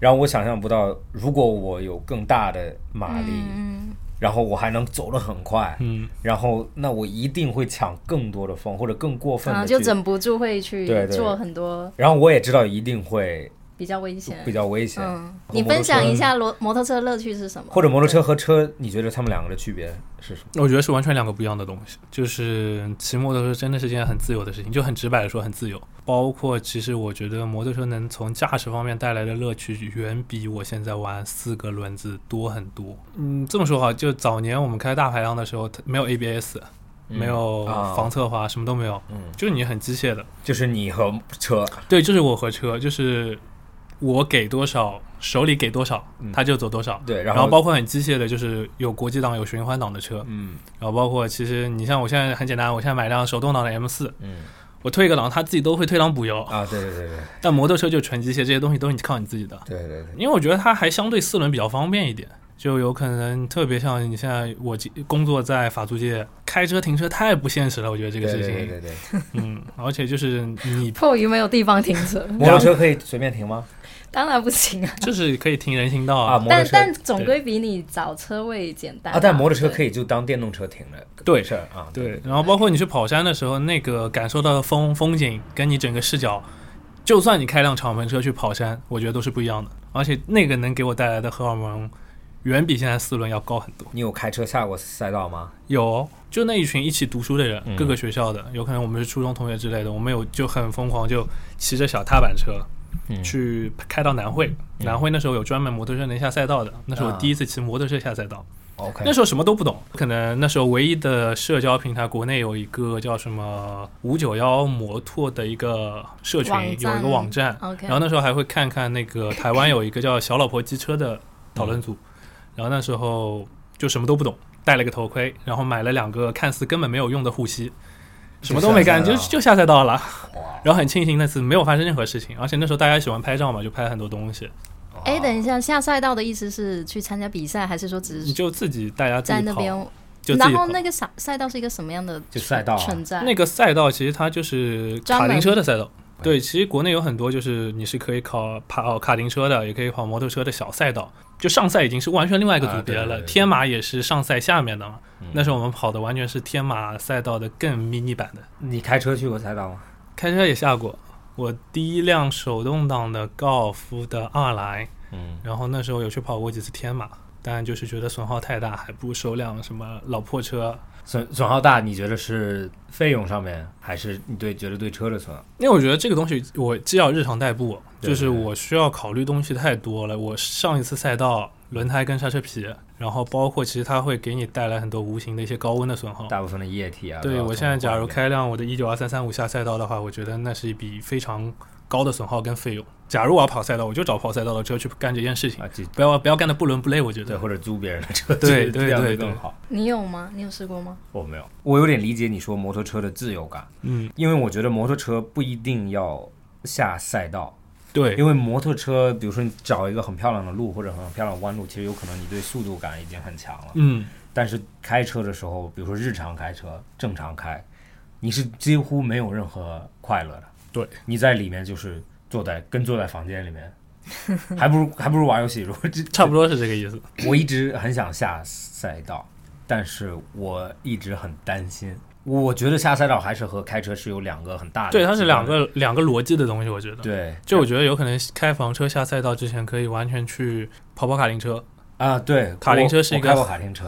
然后我想象不到，如果我有更大的马力，嗯，然后我还能走得很快，嗯，然后那我一定会抢更多的风，或者更过分啊。就忍不住会去做很多然后我也知道一定会比较危险。比较危险。嗯，你分享一下摩摩托车的乐趣是什么？或者摩托车和车，你觉得他们两个的区别是什么？我觉得是完全两个不一样的东西。就是骑摩托车真的是件很自由的事情，就很直白的说很自由。包括其实我觉得摩托车能从驾驶方面带来的乐趣，远比我现在玩四个轮子多很多。嗯，这么说哈，就早年我们开大排量的时候，它没有 ABS，、没有啊防侧滑，什么都没有，嗯，就是你很机械的。就是你和车，对，就是我和车，就是我给多少，手里给多少他，就走多少。对，然后包括很机械的，就是有国际档、有循环档的车，嗯。然后包括其实你像我现在很简单，我现在买辆手动挡的 M 四，嗯。我退一个档，它自己都会退档补油。啊，对对对对。但摩托车就纯机械，这些东西都是你靠你自己的。对对对，因为我觉得它还相对四轮比较方便一点，就有可能特别像你现在我工作在法租界，开车停车太不现实了，我觉得这个事情，对对对对，嗯，而且就是你迫于没有地方停车，摩托车可以随便停吗？当然不行啊。就是可以停人行道啊，摩托车但但总归比你找车位简单啊，但摩托车。可以就当电动车停了，对事儿啊，对，然后包括你去跑山的时候，那个感受到的风风景，跟你整个视角，就算你开辆敞篷车去跑山，我觉得都是不一样的。而且那个能给我带来的荷尔蒙，远比现在四轮要高很多。你有开车下过赛道吗？有，就那一群一起读书的人，嗯各个学校的，有可能我们是初中同学之类的，我们有就很疯狂，就骑着小踏板车嗯去开到南汇。南汇那时候有专门摩托车能下赛道的，那是我啊第一次骑摩托车下赛道。，OK，那时候什么都不懂，可能那时候唯一的社交平台，国内有一个叫什么五九幺摩托的一个社群，有一个网站。OK，然后那时候还会看看那个台湾有一个叫小老婆机车的讨论组，然后那时候就什么都不懂，戴了个头盔，然后买了两个看似根本没有用的护膝，什么都没干，就就下赛道就下赛道了。然后很庆幸那次没有发生任何事情，而且那时候大家喜欢拍照嘛，就拍很多东西，哎，等一下，下赛道的意思是去参加比赛，还是说只是你就自己大家己，在那边？然后那个赛赛道是一个什么样的就赛道啊存在？那个赛道其实它就是卡丁车的赛道。对，其实国内有很多就是你是可以考跑卡丁车的，也可以跑摩托车的小赛道。就上赛已经是完全另外一个组别了，啊对对对对天马也是上赛下面的嘛。嗯那时候我们跑的完全是天马赛道的更迷你版的。你开车去过赛道吗？开车也下过，我第一辆手动挡的高尔夫的二来，嗯，然后那时候有去跑过几次天马，但就是觉得损耗太大，还不如收辆什么老破车。损损耗大，你觉得是费用上面，还是你对觉得对车的损耗？因为我觉得这个东西，我既要日常代步，就是我需要考虑东西太多了。我上一次赛道轮胎跟刹车皮，然后包括其实它会给你带来很多无形的一些高温的损耗。大部分的液体啊，对我现在假如开辆我的一九二三三五下赛道的话，我觉得那是一笔非常高的损耗跟费用。假如我要跑赛道，我就找跑赛道的车去干这件事情啊，不要不要干的不伦不类。我觉对，得，或者租别人的车，对对这样对对会更好。你有吗？你有试过吗？我没有，我有点理解你说摩托车的自由感，嗯，因为我觉得摩托车不一定要下赛道，对，因为摩托车，比如说你找一个很漂亮的路或者很漂亮的弯路，其实有可能你对速度感已经很强了。嗯，但是开车的时候，比如说日常开车，正常开，你是几乎没有任何快乐的。对，你在里面就是坐在跟坐在房间里面，还不如还不如玩游戏。如果这 差不多是这个意思。我一直很想下赛道，但是我一直很担心。我觉得下赛道还是和开车是有两个很大的，对，它是两个两个逻辑的东西，我觉得。对，就我觉得有可能开房车下赛道之前，可以完全去跑跑卡丁车，啊，对，卡丁车是一个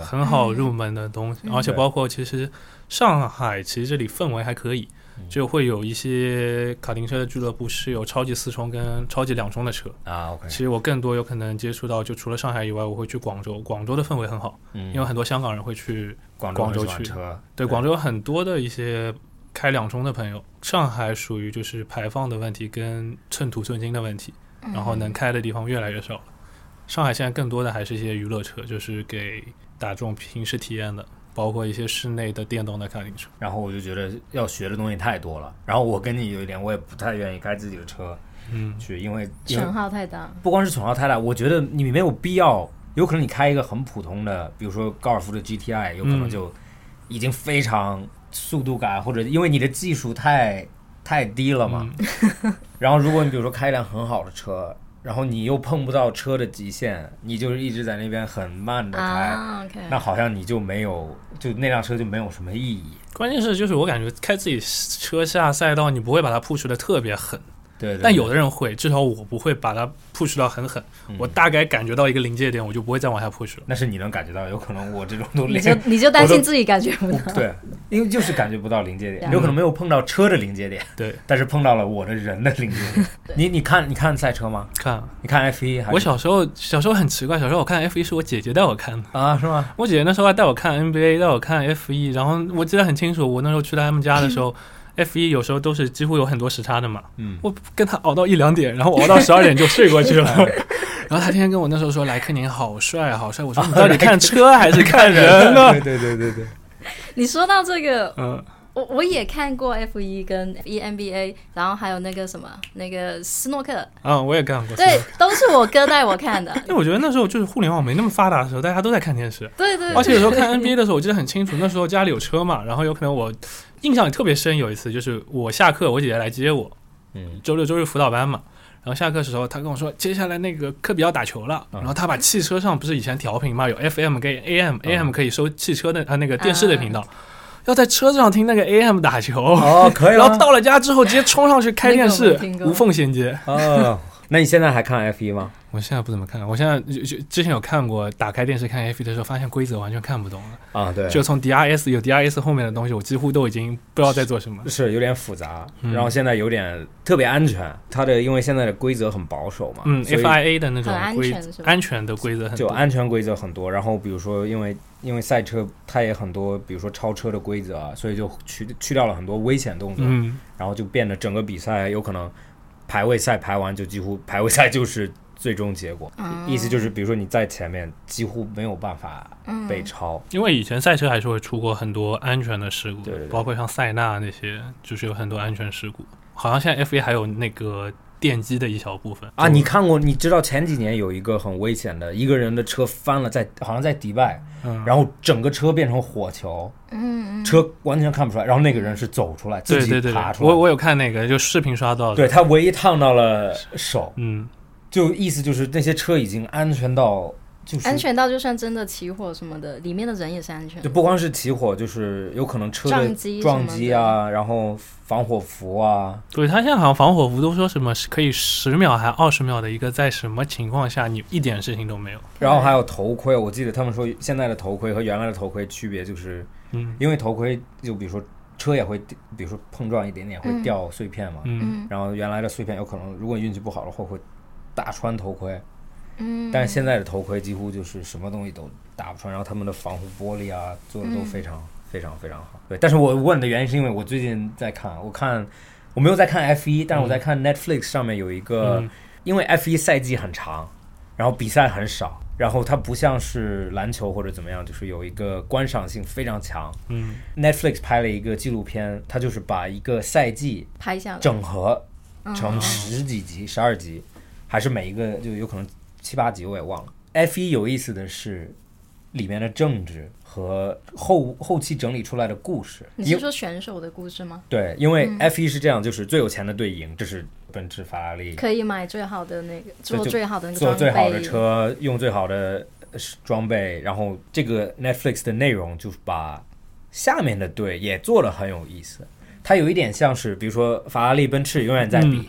很好入门的东西，嗯。而且包括其实上海其实这里氛围还可以，嗯就会有一些卡丁车的俱乐部是有超级四冲跟超级两冲的车。啊，OK，其实我更多有可能接触到，就除了上海以外，我会去广州，广州的氛围很好，嗯因为很多香港人会去。广广州去车，对，广州有很多的一些开两冲的朋友。上海属于就是排放的问题跟寸土寸金的问题，嗯然后能开的地方越来越少了。上海现在更多的还是一些娱乐车，就是给大众平时体验的，包括一些室内的电动的卡丁车。然后我就觉得要学的东西太多了。然后我跟你有一点，我也不太愿意开自己的车嗯，去，因为损耗太大。不光是损耗太大，我觉得你没有必要。有可能你开一个很普通的，比如说高尔夫的 GTI，有可能嗯就已经非常速度感，或者因为你的技术太太低了嘛。嗯 然后如果你比如说开一辆很好的车，然后你又碰不到车的极限，你就是一直在那边很慢的开，那好像你就没有，就那辆车就没有什么意义。关键是就是我感觉开自己车下赛道，你不会把它 push 的特别狠，对对但有的人会，至少我不会把它 push 到很狠。嗯我大概感觉到一个临界点，我就不会再往下 push 了。那是你能感觉到，有可能我这种都你连就你就担心自己感觉不到。对，因为就是感觉不到临界点，对有可能没有碰到车的临界点，对，但是碰到了我的人的临界点。你你看你看赛车吗？看你看 F 一还是我小时候小时候很奇怪，小时候我看 F 一是我姐姐带我看的。啊是吗？我姐姐那时候还带我看 NBA，带我看 F 一，然后我记得很清楚，我那时候去他们家的时候，F 一有时候都是几乎有很多时差的嘛，嗯，我跟他熬到一两点，然后我熬到十二点就睡过去了。然后他天天跟我那时候说莱克宁好帅好帅，我说你到底看车还是看 人呢？对对对对对，你说到这个，嗯，我我也看过 F 一跟 E EMBA，然后还有那个什么那个斯诺克，嗯，我也看过。对，都是我哥带我看的。因为我觉得那时候就是互联网没那么发达的时候，大家都在看电视。对对，而且有时候看 NBA 的时候，我记得很清楚，那时候家里有车嘛，然后有可能我印象里特别深，有一次就是我下课，我姐姐来接我，嗯。周六周日辅导班嘛，然后下课的时候，她跟我说，接下来那个科比要打球了，嗯然后她把汽车上不是以前调频嘛，有 FM 跟 AM，AM 可以收汽车的啊那个电视的频道，要在车子上听那个 AM 打球，哦可以 然后到了家之后直接冲上去开电视无缝衔接。哦，那你现在还看 F 一吗？我现在不怎么看，我现在就就之前有看过，打开电视看 F 一的时候，发现规则完全看不懂了。啊对，就从 DRS 有 DRS 后面的东西，我几乎都已经不知道在做什么。是有点复杂，嗯然后现在有点特别安全，它的因为现在的规则很保守嘛，嗯，FIA 的那种规全安全的规则很多。就安全规则很多，然后比如说因为因为赛车它也很多，比如说超车的规则啊，所以就去去掉了很多危险动作，嗯，然后就变得整个比赛有可能排位赛排完就几乎排位赛就是最终结果，嗯。意思就是比如说你在前面几乎没有办法嗯被超，因为以前赛车还是会出过很多安全的事故，对对对。包括像塞纳那些，就是有很多安全事故。好像现在 F 一还有那个电机的一小部分啊，你看过？你知道前几年有一个很危险的，一个人的车翻了在，好像在迪拜，嗯，然后整个车变成火球，嗯嗯，车完全看不出来，然后那个人是走出来，自己对对对对，爬出来。我我有看那个，就视频刷到的。对，他唯一烫到了手，嗯，就意思就是那些车已经安全到，就是安，全到就算真的起火什么的，里面的人也是安全。就。不光是起火，就是有可能车撞击撞击啊，然后防火服啊，对他现在好像防火服都说什么是可以十秒还二十秒的一个，在什么情况下你一点事情都没有。然后还有头盔。我记得他们说现在的头盔和原来的头盔区别就是，嗯。因为头盔就比如说车也会，比如说碰撞一点点会嗯。掉碎片嘛，嗯。嗯。然后原来的碎片有可能，如果运气不好的话会打穿头盔，嗯，但是现在的头盔几乎就是什么东西都打不穿，然后他们的防护玻璃啊做的都非常、非常非常好。对，但是我问的原因是因为我最近在看，我看我没有在看 F 一，但是我在看 Netflix 上面有一个、嗯。因为 F 一赛季很长，然后比赛很少，然后它不像是篮球或者怎么样，就是有一个观赏性非常强。嗯，Netflix 拍了一个纪录片，它就是把一个赛季拍下来，整合成嗯十几集、十二集，还是每一个就有可能七八集，我也忘了。F 一有意思的是里面的政治和后后期整理出来的故事。你是说选手的故事吗？对，因为 F 一是这样，就是最有钱的队赢，这是奔驰、法拉利，可以买最好的那个，做最好的那个坐，最好的车，用最好的呃装备，然后这个 Netflix 的内容就把下面的队也做得很有意思。它有一点像是，比如说法拉利、奔驰永远在比，嗯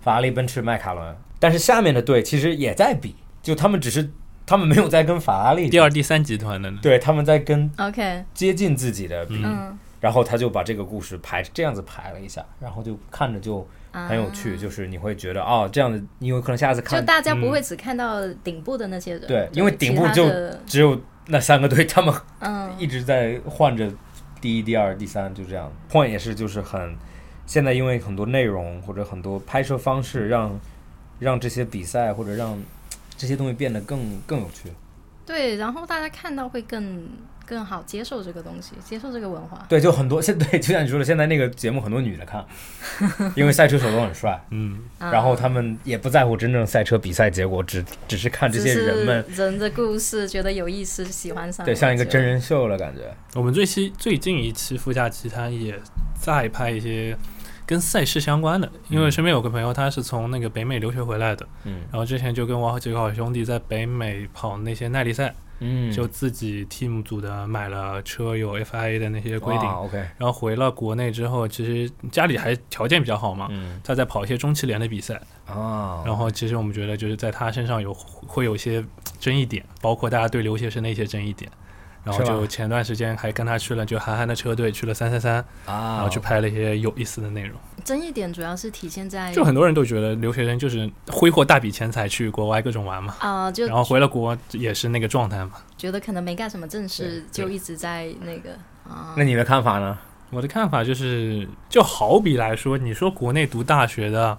法拉利、奔驰、迈凯伦，但是下面的队其实也在比，就他们只是他们没有在跟法拉利第二、第三集团的呢，对，他们在跟 OK，接近自己的比，嗯，然后他就把这个故事排这样子排了一下，然后就看着就很有趣，啊。就是你会觉得哦，这样子你有可能下次看就大家不会只看到顶部的那些人，对因为顶部就只有那三个队，他们嗯。一直在换着第一、第二、第三，就这样。Point 也是就是很，现在因为很多内容或者很多拍摄方式让，让这些比赛或者让这些东西变得更更有趣。对，然后大家看到会更更好接受这个东西，接受这个文化。对，就很多 现对，就像你说的，现在那个节目很多女的看，因为赛车手都很帅，嗯，啊然后他们也不在乎真正赛车比赛结果，只只是看这些人们，人的故事觉得有意思，喜欢上，对，像一个真人秀了感觉。我们最期最近一期副驾期，他也在拍一些跟赛事相关的，因为身边有个朋友，他是从那个北美留学回来的，嗯。然后之前就跟我几个好兄弟在北美跑那些耐力赛，嗯。就自己 team 组的买了车，有 FIA 的那些规定，OK，然后回了国内之后，其实家里还条件比较好嘛，嗯。他在跑一些中汽联的比赛，啊，然后其实我们觉得就是在他身上有会有一些争议点，包括大家对留学生的一些争议点。然后就前段时间还跟他去了，就韩寒的车队去了三三三，啊，然后去拍了一些有意思的内容。争议点主要是体现在就很多人都觉得留学生就是挥霍大笔钱财去国外各种玩嘛，啊、就然后回了国也是那个状态嘛。觉得可能没干什么正事，就一直在那个啊。那你的看法呢？我的看法就是，就好比来说，你说国内读大学的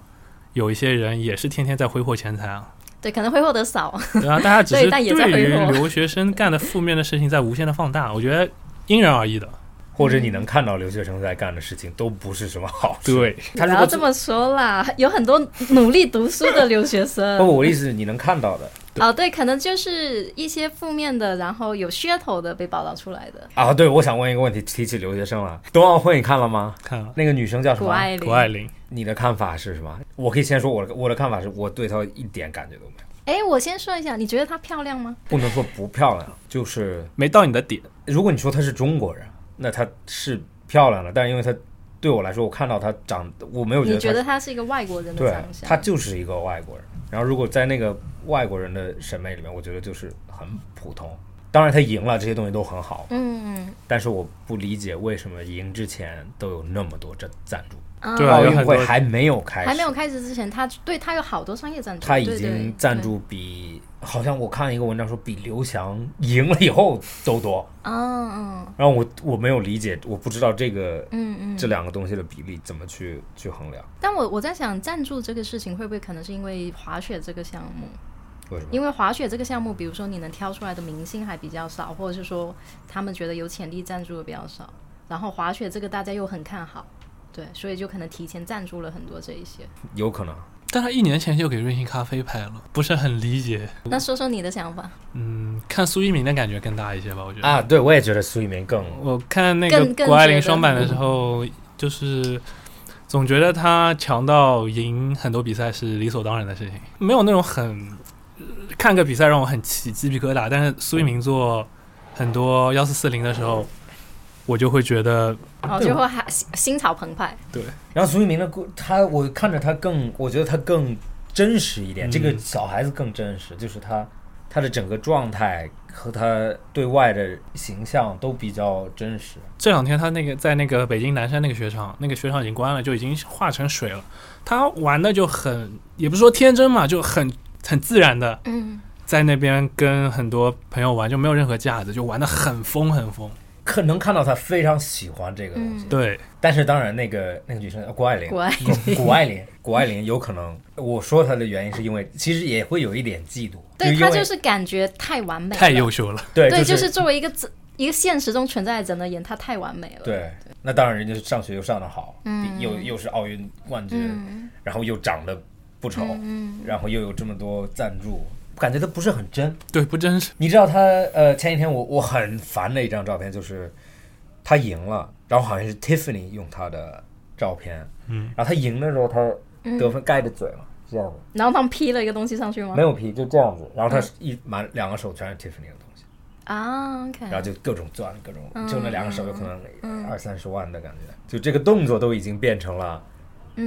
有一些人也是天天在挥霍钱财啊，对，可能会获得少，对啊，大家只是对但也在对于留学生干的负面的事情在无限的放大，我觉得因人而异的。或者你能看到留学生在干的事情都不是什么好事。对，他不要这么说啦，有很多努力读书的留学生 不，。我的意思是你能看到的哦，对，可能就是一些负面的，然后有噱头的被报道出来的。啊。对，我想问一个问题，提起留学生了，冬奥会你看了吗？看了那个女生叫什么？谷爱凌，谷爱凌，你的看法是什么？我可以先说我的，我的看法是我对她一点感觉都没有，哎，我先说一下，你觉得她漂亮吗？不能说不漂亮，就是没到你的点，如果你说她是中国人，那她是漂亮的，但是因为她对我来说，我看到她长，我没有觉你得她觉得她是一个外国人的对长，相？她就是一个外国人。然后如果在那个外国人的审美里面，我觉得就是很普通。当然，他赢了，这些东西都很好，嗯，但是我不理解为什么赢之前都有那么多这赞助。啊对啊奥运会还没有开始，还没有开始之前，他对他有好多商业赞助，他已经赞助比，好像我看一个文章说比刘翔赢了以后都多。对嗯嗯然后我我没有理解，我不知道这个嗯嗯。这两个东西的比例怎么去去衡量？但我我在想，赞助这个事情会不会可能是因为滑雪这个项目？因为滑雪这个项目，比如说你能挑出来的明星还比较少，或者是说他们觉得有潜力赞助的比较少，然后滑雪这个大家又很看好，对，所以就可能提前赞助了很多这一些。有可能。但他一年前就给瑞幸咖啡拍了，不是很理解。那说说你的想法，嗯，看苏一鸣的感觉更大一些吧，我觉得。啊，对，我也觉得苏一鸣更我看那个谷爱凌双板的时候，就是总觉得他强到赢很多比赛是理所当然的事情，没有那种很看个比赛让我很起鸡皮疙瘩。但是苏一鸣做很多幺四四零的时候，我就会觉得哦，对就会还心心潮澎湃。对然后苏一鸣的故，他我看着他更，我觉得他更真实一点。嗯这个小孩子更真实，就是他他的整个状态和他对外的形象都比较真实。这两天他那个在那个北京南山那个雪场，那个雪场已经关了，就已经化成水了。他玩的就很，也不是说天真嘛，就很很自然的嗯，在那边跟很多朋友玩，就没有任何架子，就玩的很疯很疯。可能看到他非常喜欢这个东西。对，但是当然，那个那个女生谷爱凌，谷爱 谷爱凌，谷爱凌有可能，我说她的原因是因为其实也会有一点嫉妒，对她就是感觉太完美，太优秀了。对，对，就是作为一个一个现实中存在的人而言，她太完美了。对，那当然人家是上学又上的好，又又是奥运冠军，然后又长得不丑，然后又有这么多赞助。感觉他不是很真，对，不真实。你知道他呃，前几天我我很烦的一张照片就是他赢了，然后好像是 Tiffany 用他的照片，嗯，然后他赢的时候他得分盖着嘴嘛，这样子。然后他们 P 了一个东西上去吗？没有 P，就这样子。然后他一满两个手全是 Tiffany 的东西啊，OK。然后就各种钻，各种就那两个手有可能二三十万的感觉，就这个动作都已经变成了，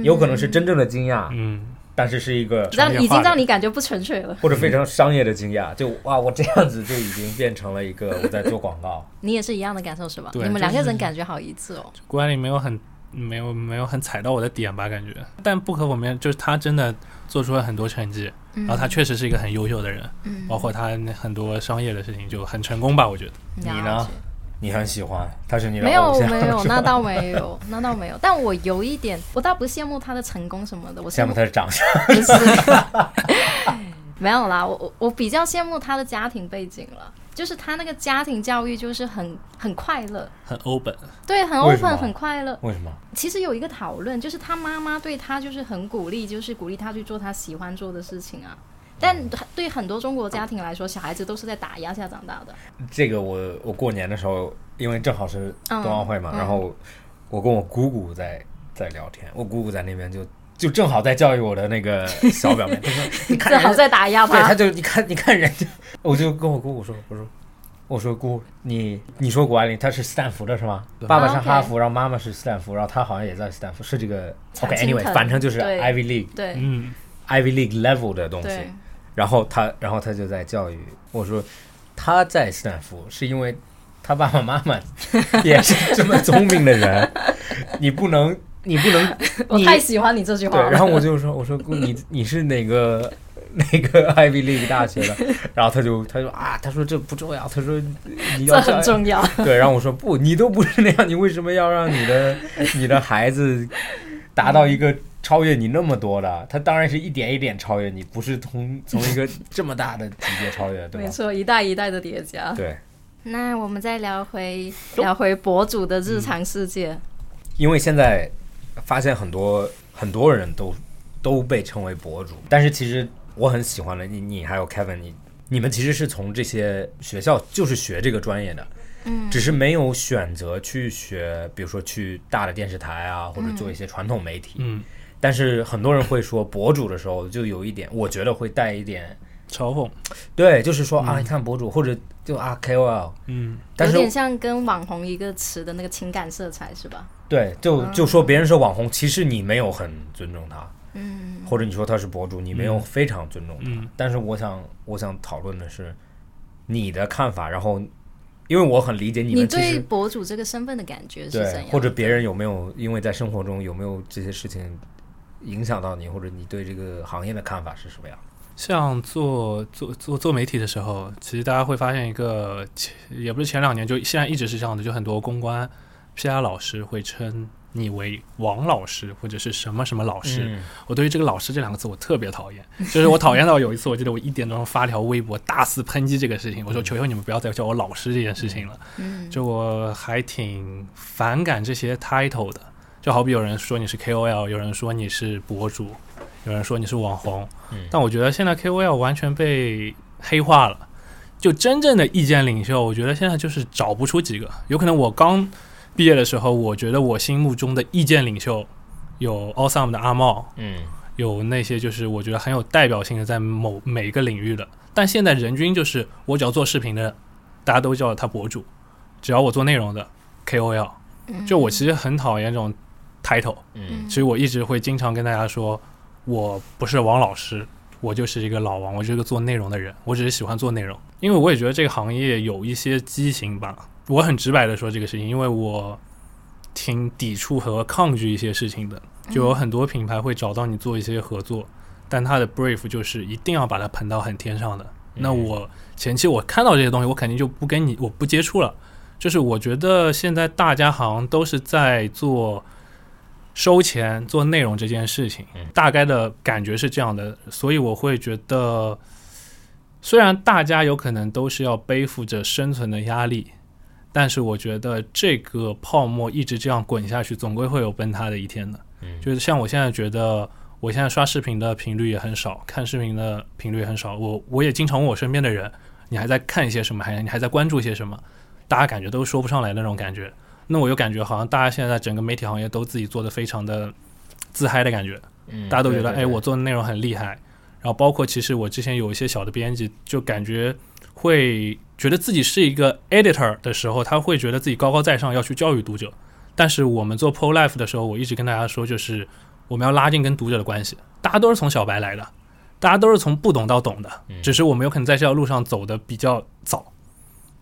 有可能是真正的惊讶，嗯。但是是一个让已经让你感觉不纯粹了，或者非常商业的惊讶，就哇，我这样子就已经变成了一个 我在做广告。你也是一样的感受是吧？你们两个人感觉好一致哦。关里没有很没有没有很踩到我的点吧？感觉，但不可否认，就是他真的做出了很多成绩，然后他确实是一个很优秀的人，包括他很多商业的事情就很成功吧？我觉得。你呢？你很喜欢他是你的没有没有那倒没有那倒没有，但我有一点，我倒不羡慕他的成功什么的，我羡慕他的长相。没有啦，我我我比较羡慕他的家庭背景了，就是他那个家庭教育就是很很快乐，很 open，对，很 open，很快乐。为什么？其实有一个讨论，就是他妈妈对他就是很鼓励，就是鼓励他去做他喜欢做的事情啊。但对很多中国家庭来说，小孩子都是在打压下长大的。这个我我过年的时候，因为正好是冬奥会嘛，然后我跟我姑姑在在聊天，我姑姑在那边就就正好在教育我的那个小表妹，她说 你看正好在打压吧，对，他就你看你看人家，我就跟我姑姑说，我说我说姑你你说谷爱凌她是斯坦福的是吗？爸爸是哈佛，然后妈妈是斯坦福，然后她好像也在斯坦福，是这个 OK，Anyway，反正就是 Ivy League，对，嗯，Ivy League level 的东西。然后他，然后他就在教育我说，他在斯坦福是因为他爸爸妈妈 也是这么聪明的人，你不能，你不能，我太喜欢你这句话了。然后我就说，我说你你是哪个哪个 Ivy League 大学的？然后他就他说啊，他说这不重要，他说你要这很重要。对，然后我说不，你都不是那样，你为什么要让你的你的孩子达到一个？超越你那么多的，他当然是一点一点超越你，不是从从一个 这么大的级别超越，对吧？没错，一代一代的叠加。对。那我们再聊回聊回博主的日常世界。因为现在发现很多很多人都都被称为博主，但是其实我很喜欢的你，你还有 Kevin，你你们其实是从这些学校就是学这个专业的。嗯，只是没有选择去学，比如说去大的电视台啊，或者做一些传统媒体。嗯。但是很多人会说博主的时候，就有一点，我觉得会带一点嘲讽。对，就是说啊，你看博主或者就啊 KOL，嗯，有点像跟网红一个词的那个情感色彩是吧？对，就就说别人是网红，其实你没有很尊重他，嗯，或者你说他是博主，你没有非常尊重他。但是我想，我想讨论的是你的看法，然后因为我很理解你们对博主这个身份的感觉是怎样，或者别人有没有因为在生活中有没有这些事情。影响到你，或者你对这个行业的看法是什么样？像做做做做媒体的时候，其实大家会发现一个，也不是前两年，就现在一直是这样的，就很多公关 PR 老师会称你为王老师或者是什么什么老师。我对于这个“老师”这两个字，我特别讨厌。就是我讨厌到有一次，我记得我一点钟发条微博大肆抨击这个事情，我说：“求求你们不要再叫我老师这件事情了。”就我还挺反感这些 title 的。就好比有人说你是 KOL，有人说你是博主，有人说你是网红，但我觉得现在 KOL 完全被黑化了。就真正的意见领袖，我觉得现在就是找不出几个。有可能我刚毕业的时候，我觉得我心目中的意见领袖有 Awesome 的阿茂，嗯，有那些就是我觉得很有代表性的在某每个领域的。但现在人均就是我只要做视频的，大家都叫他博主；只要我做内容的 KOL，就我其实很讨厌这种。title，嗯，所以我一直会经常跟大家说，我不是王老师，我就是一个老王，我是一个做内容的人，我只是喜欢做内容，因为我也觉得这个行业有一些畸形吧。我很直白的说这个事情，因为我挺抵触和抗拒一些事情的，就有很多品牌会找到你做一些合作，但他的 brief 就是一定要把它捧到很天上的。那我前期我看到这些东西，我肯定就不跟你，我不接触了。就是我觉得现在大家好像都是在做收钱、做内容这件事情，大概的感觉是这样的，所以我会觉得，虽然大家有可能都是要背负着生存的压力，但是我觉得这个泡沫一直这样滚下去，总归会有崩塌的一天的。就是像我现在觉得，我现在刷视频的频率也很少，看视频的频率也很少，我我也经常问我身边的人，你还在看一些什么？还你还在关注些什么？大家感觉都说不上来那种感觉。那我又感觉好像大家现在整个媒体行业都自己做的非常的自嗨的感觉，嗯，大家都觉得对哎，我做的内容很厉害。然后包括其实我之前有一些小的编辑，就感觉会觉得自己是一个 editor 的时候，他会觉得自己高高在上，要去教育读者。但是我们做 Pro Life 的时候，我一直跟大家说，就是我们要拉近跟读者的关系。大家都是从小白来的，大家都是从不懂到懂的，只是我们有可能在这条路上走的比较早。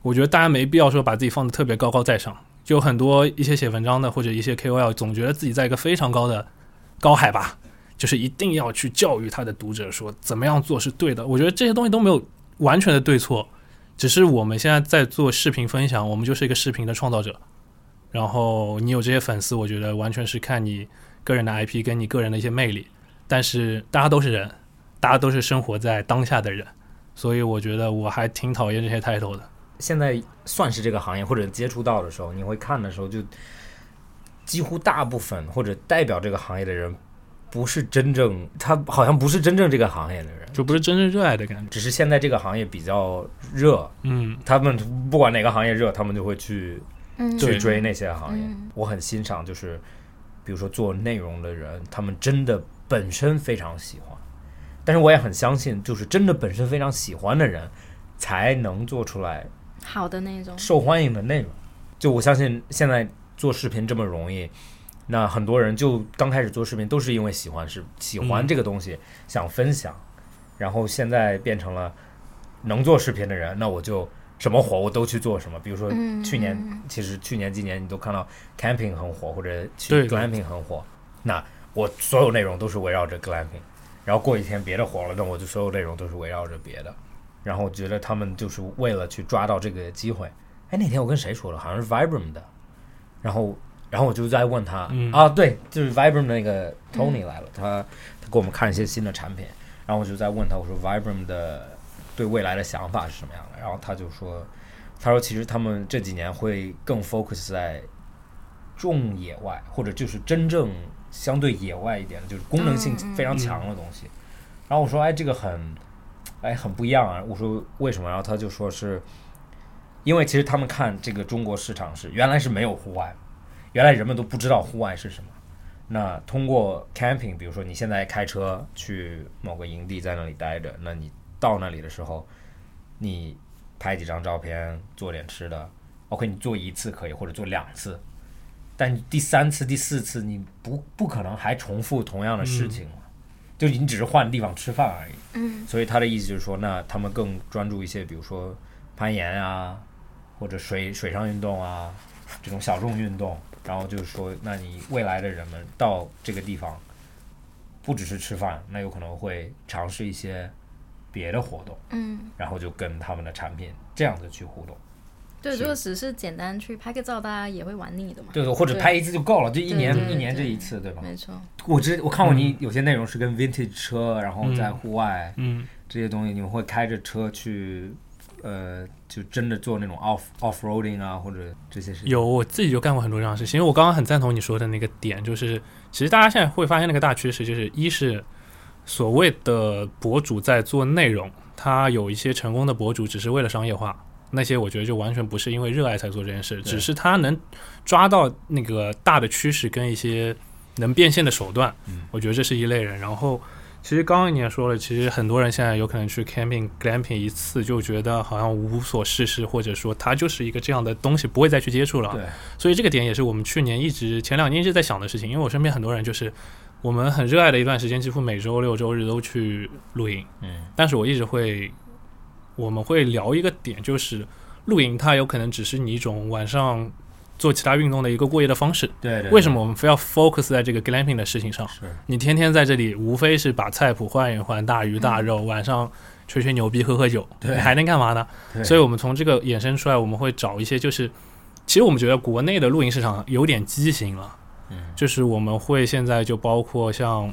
我觉得大家没必要说把自己放的特别高高在上。就很多一些写文章的或者一些 KOL 总觉得自己在一个非常高的高海拔，就是一定要去教育他的读者说怎么样做是对的。我觉得这些东西都没有完全的对错，只是我们现在在做视频分享，我们就是一个视频的创造者。然后你有这些粉丝，我觉得完全是看你个人的 IP 跟你个人的一些魅力。但是大家都是人，大家都是生活在当下的人，所以我觉得我还挺讨厌这些 title 的。现在算是这个行业或者接触到的时候，你会看的时候，就几乎大部分或者代表这个行业的人，不是真正他好像不是真正这个行业的人，就不是真正热爱的感觉。只是现在这个行业比较热，嗯，他们不管哪个行业热，他们就会去嗯。去追那些行业。嗯。我很欣赏，就是比如说做内容的人，他们真的本身非常喜欢，但是我也很相信，就是真的本身非常喜欢的人，才能做出来好的那种，受欢迎的内容。就我相信现在做视频这么容易，那很多人就刚开始做视频都是因为喜欢是喜欢嗯这个东西，想分享，然后现在变成了能做视频的人，那我就什么火我都去做什么。比如说嗯去年，嗯其实去年今年你都看到 camping 很火，或者 glamping 很火，那我所有内容都是围绕着 glamping，然后过几天别的火了，那我就所有内容都是围绕着别的。然后我觉得他们就是为了去抓到这个机会。哎，那天我跟谁说了？好像是 Vibram 的。然后，然后我就在问他、嗯啊，对，就是 Vibram 那个 Tony 来了，他他给我们看一些新的产品。然后我就在问他，我说 Vibram 的对未来的想法是什么样的？然后他就说，他说其实他们这几年会更 focus 在重野外，或者就是真正相对野外一点，就是功能性非常强的东西。然后我说，哎，这个很，哎，很不一样啊。我说为什么？然后他就说是，因为其实他们看这个中国市场是原来是没有户外，原来人们都不知道户外是什么。那通过 camping，比如说你现在开车去某个营地，在那里待着，那你到那里的时候，你拍几张照片，做点吃的，OK，你做一次可以，或者做两次，但第三次、第四次你不不可能还重复同样的事情嘛，就你只是换地方吃饭而已。嗯所以他的意思就是说，那他们更专注一些，比如说攀岩啊，或者水水上运动啊，这种小众运动。然后就是说，那你未来的人们到这个地方，不只是吃饭，那有可能会尝试一些别的活动，嗯，然后就跟他们的产品这样子去互动。对，如果只是简单去拍个照，大家也会玩腻的嘛。对，或者拍一次就够了，就一年一年这一次，对吧？没错，我之我看过你有些内容是跟 vintage 车，然后在户外，嗯，这些东西，你们会开着车去，呃，就真的做那种 off off roading 啊，或者这些事情。有我自己就干过很多这样的事情，因为我刚刚很赞同你说的那个点，就是其实大家现在会发现那个大趋势，就是一是所谓的博主在做内容，他有一些成功的博主只是为了商业化，那些我觉得就完全不是因为热爱才做这件事，只是他能抓到那个大的趋势跟一些能变现的手段，嗯。我觉得这是一类人。然后其实刚刚你也说了，其实很多人现在有可能去 camping glamping 一次就觉得好像无所事事，或者说他就是一个这样的东西，不会再去接触了。对，所以这个点也是我们去年一直前两年一直在想的事情，因为我身边很多人就是我们很热爱的一段时间，几乎每周六周日都去露营，嗯。但是我一直会我们会聊一个点，就是露营它有可能只是你一种晚上做其他运动的一个过夜的方式。对对。为什么我们非要 focus 在这个 glamping 的事情上？是？你天天在这里，无非是把菜谱换一换，大鱼大肉，晚上吹吹牛逼、喝喝酒，你还能干嘛呢？所以我们从这个衍生出来，我们会找一些就是其实我们觉得国内的露营市场有点畸形了，嗯，就是我们会现在就包括像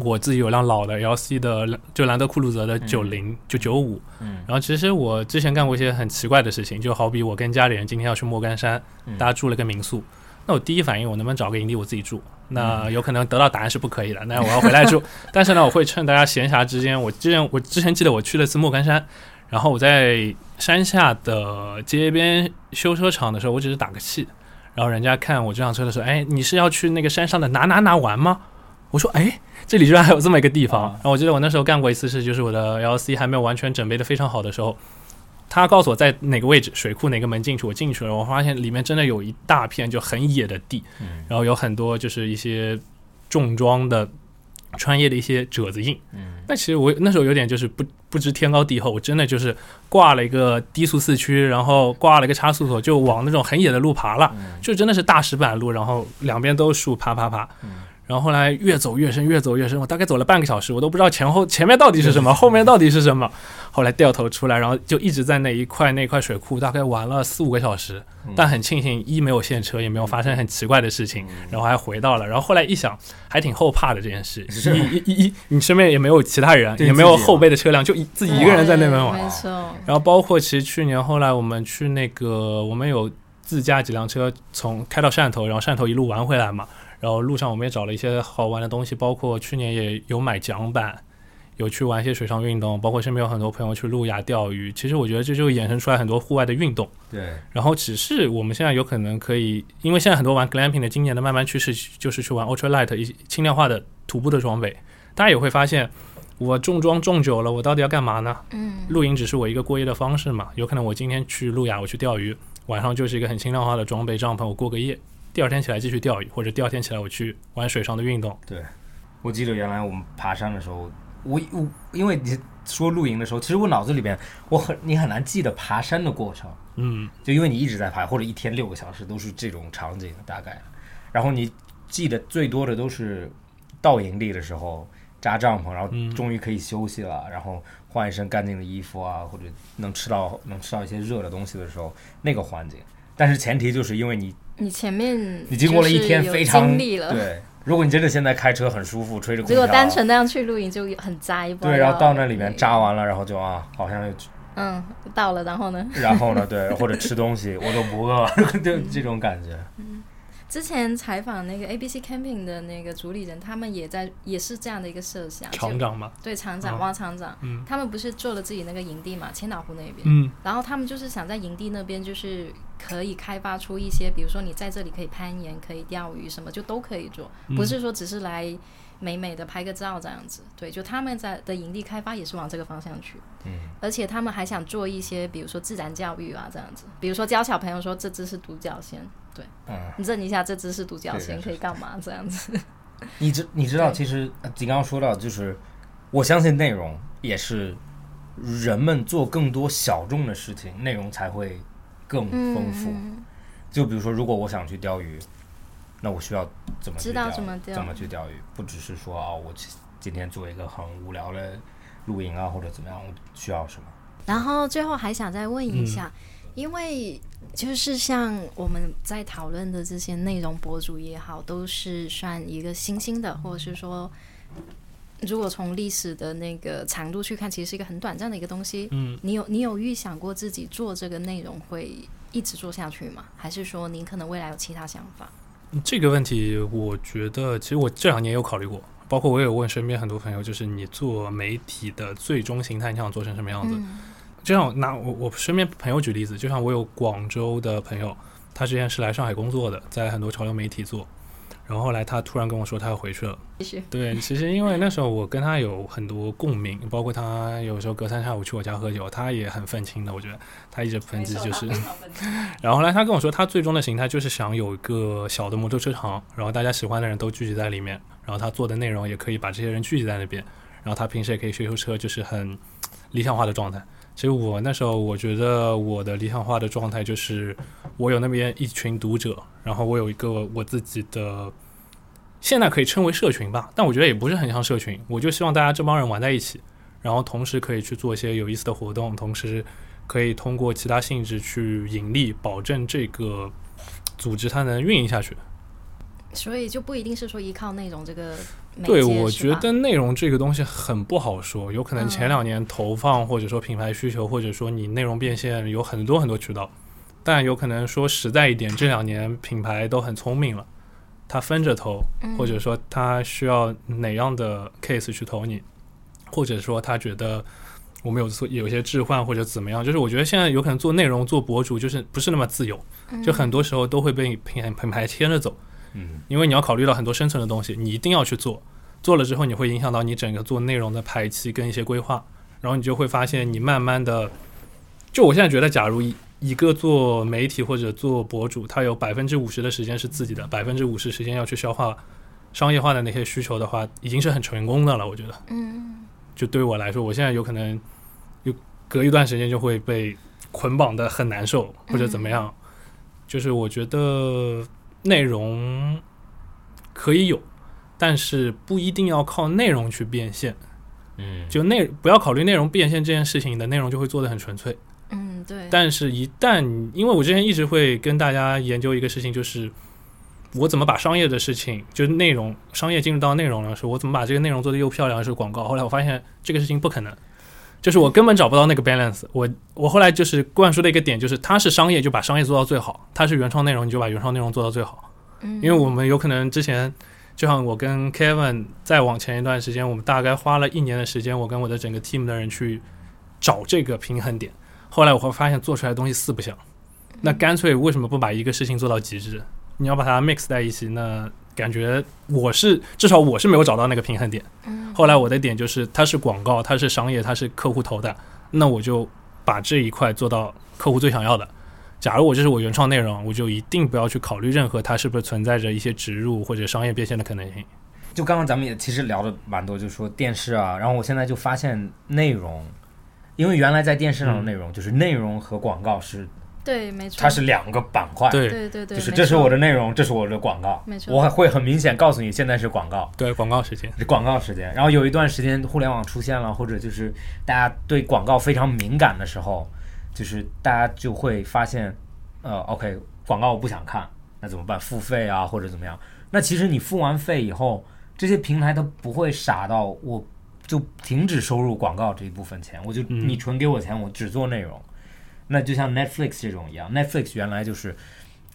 我自己有辆老的 LC 的，就兰德酷路泽的九零就九五，嗯，然后其实我之前干过一些很奇怪的事情，就好比我跟家里人今天要去莫干山，大家住了个民宿，那我第一反应我能不能找个营地我自己住？那有可能得到答案是不可以的，那我要回来住。但是呢，我会趁大家闲暇之间，我之前我之前记得我去了次莫干山。然后我在山下的街边修车厂的时候，我只是打个气。然后人家看我这辆车的时候，哎，你是要去那个山上的哪哪哪玩吗？我说，哎，这里居然还有这么一个地方。然后我记得我那时候干过一次事，就是我的 LC 还没有完全准备的非常好的时候，他告诉我在哪个位置，水库哪个门进去，我进去了，我发现里面真的有一大片就很野的地，然后有很多就是一些重装的。穿越的一些褶子印，嗯，那其实我那时候有点就是不不知天高地厚，我真的就是挂了一个低速四驱，然后挂了一个差速锁，就往那种很野的路爬了，就真的是大石板路，然后两边都是树，爬爬爬。然后后来越走越深，越走越深，我大概走了半个小时，我都不知道前后前面到底是什么，后面到底是什么。后来掉头出来，然后就一直在那一块那块水库，大概玩了四五个小时。但很庆幸，一没有陷车，也没有发生很奇怪的事情，然后还回到了。然后后来一想，还挺后怕的这件事。一一一，你身边也没有其他人，也没有后备的车辆，就一自己一个人在那边玩。没错。然后包括其实去年后来我们去那个，我们有自驾几辆车从开到汕头，然后汕头一路玩回来嘛。然后路上我们也找了一些好玩的东西，包括去年也有买桨板，有去玩一些水上运动，包括身边有很多朋友去路亚钓鱼。其实我觉得这就衍生出来很多户外的运动。对。然后只是我们现在有可能可以，因为现在很多玩 glamping 的今年的慢慢趋势就是去玩 ultra light 一些轻量化的徒步的装备。大家也会发现，我重装重久了，我到底要干嘛呢？嗯。露营只是我一个过夜的方式嘛？有可能我今天去路亚，我去钓鱼，晚上就是一个很轻量化的装备帐篷，我过个夜。第二天起来继续钓鱼，或者第二天起来我去玩水上的运动。对，我记得原来我们爬山的时候，我我因为你说露营的时候，其实我脑子里边我很你很难记得爬山的过程。嗯，就因为你一直在爬，或者一天六个小时都是这种场景大概。然后你记得最多的都是到营地的时候扎帐篷，然后终于可以休息了，然后换一身干净的衣服啊，或者能吃到能吃到一些热的东西的时候那个环境。但是前提就是因为你。你前面你经过了一天非常经历了，对。如果你真的现在开车很舒服，吹着空调，如果单纯那样去露营就很栽。对，然后到那里面扎完了，然后就啊，好像嗯到了，然后呢？然后呢？对，或者吃东西我都不饿，就这种感觉。之前采访那个 A B C Camping 的那个主理人，他们也在也是这样的一个设想。厂长吗？对，厂长汪厂长，嗯他们不是做了自己那个营地嘛，千岛湖那边。嗯。然后他们就是想在营地那边，就是可以开发出一些，比如说你在这里可以攀岩、可以钓鱼，什么就都可以做，不是说只是来美美的拍个照这样子。对，就他们在的营地开发也是往这个方向去。嗯。而且他们还想做一些，比如说自然教育啊这样子，比如说教小朋友说这只是独角仙。对，嗯，你认一下这只是独角仙可以干嘛？这样子，你知你知道，其实你刚刚说到，就是我相信内容也是人们做更多小众的事情，内容才会更丰富。就比如说，如果我想去钓鱼，那我需要怎么知道怎么钓？怎么去钓鱼？不只是说啊，我今天做一个很无聊的露营啊，或者怎么样，我需要什么？然后最后还想再问一下。因为就是像我们在讨论的这些内容博主也好，都是算一个新兴的，或者是说，如果从历史的那个长度去看，其实是一个很短暂的一个东西。嗯，你有你有预想过自己做这个内容会一直做下去吗？还是说您可能未来有其他想法？这个问题，我觉得其实我这两年有考虑过，包括我有问身边很多朋友，就是你做媒体的最终形态，你想做成什么样子？就像拿我我身边朋友举例子，就像我有广州的朋友，他之前是来上海工作的，在很多潮流媒体做，然后后来他突然跟我说他要回去了。对，其实因为那时候我跟他有很多共鸣，包括他有时候隔三差五去我家喝酒，他也很愤青的，我觉得他一直抨击就是。然后后来他跟我说，他最终的形态就是想有一个小的摩托车厂，然后大家喜欢的人都聚集在里面，然后他做的内容也可以把这些人聚集在那边，然后他平时也可以修修车，就是很理想化的状态。其实我那时候，我觉得我的理想化的状态就是，我有那边一群读者，然后我有一个我自己的，现在可以称为社群吧，但我觉得也不是很像社群。我就希望大家这帮人玩在一起，然后同时可以去做一些有意思的活动，同时可以通过其他性质去盈利，保证这个组织它能运营下去。所以就不一定是说依靠那种这个。对，我觉得内容这个东西很不好说，有可能前两年投放或者说品牌需求，或者说你内容变现有很多很多渠道，但有可能说实在一点，这两年品牌都很聪明了，他分着投，或者说他需要哪样的 case 去投你，或者说他觉得我们有做有一些置换或者怎么样，就是我觉得现在有可能做内容做博主就是不是那么自由，就很多时候都会被品品牌牵着走。嗯，因为你要考虑到很多生存的东西，你一定要去做，做了之后你会影响到你整个做内容的排期跟一些规划，然后你就会发现你慢慢的，就我现在觉得，假如一一个做媒体或者做博主，他有百分之五十的时间是自己的，百分之五十时间要去消化商业化的那些需求的话，已经是很成功的了。我觉得，嗯，就对于我来说，我现在有可能有隔一段时间就会被捆绑的很难受，或者怎么样，就是我觉得。内容可以有，但是不一定要靠内容去变现。嗯，就内不要考虑内容变现这件事情，你的内容就会做的很纯粹。嗯，对。但是，一旦因为我之前一直会跟大家研究一个事情，就是我怎么把商业的事情，就是内容商业进入到内容的时候，我怎么把这个内容做的又漂亮，是广告。后来我发现这个事情不可能。就是我根本找不到那个 balance，我我后来就是灌输的一个点，就是它是商业就把商业做到最好，它是原创内容你就把原创内容做到最好。嗯，因为我们有可能之前，就像我跟 Kevin 再往前一段时间，我们大概花了一年的时间，我跟我的整个 team 的人去找这个平衡点。后来我会发现做出来的东西四不像，那干脆为什么不把一个事情做到极致？你要把它 mix 在一起，那感觉我是至少我是没有找到那个平衡点。后来我的点就是，它是广告，它是商业，它是客户投的，那我就把这一块做到客户最想要的。假如我这是我原创内容，我就一定不要去考虑任何它是不是存在着一些植入或者商业变现的可能性。就刚刚咱们也其实聊的蛮多，就是说电视啊，然后我现在就发现内容，因为原来在电视上的内容就是内容和广告是。对，没错，它是两个板块，对。对对对，就是这是我的内容，这是我的广告，没错，我会很明显告诉你现在是广告，对广告时间，广告时间。然后有一段时间互联网出现了，或者就是大家对广告非常敏感的时候，就是大家就会发现，呃，OK，广告我不想看，那怎么办？付费啊，或者怎么样？那其实你付完费以后，这些平台它不会傻到我就停止收入广告这一部分钱，我就你纯给我钱，我只做内容。那就像 Netflix 这种一样，Netflix 原来就是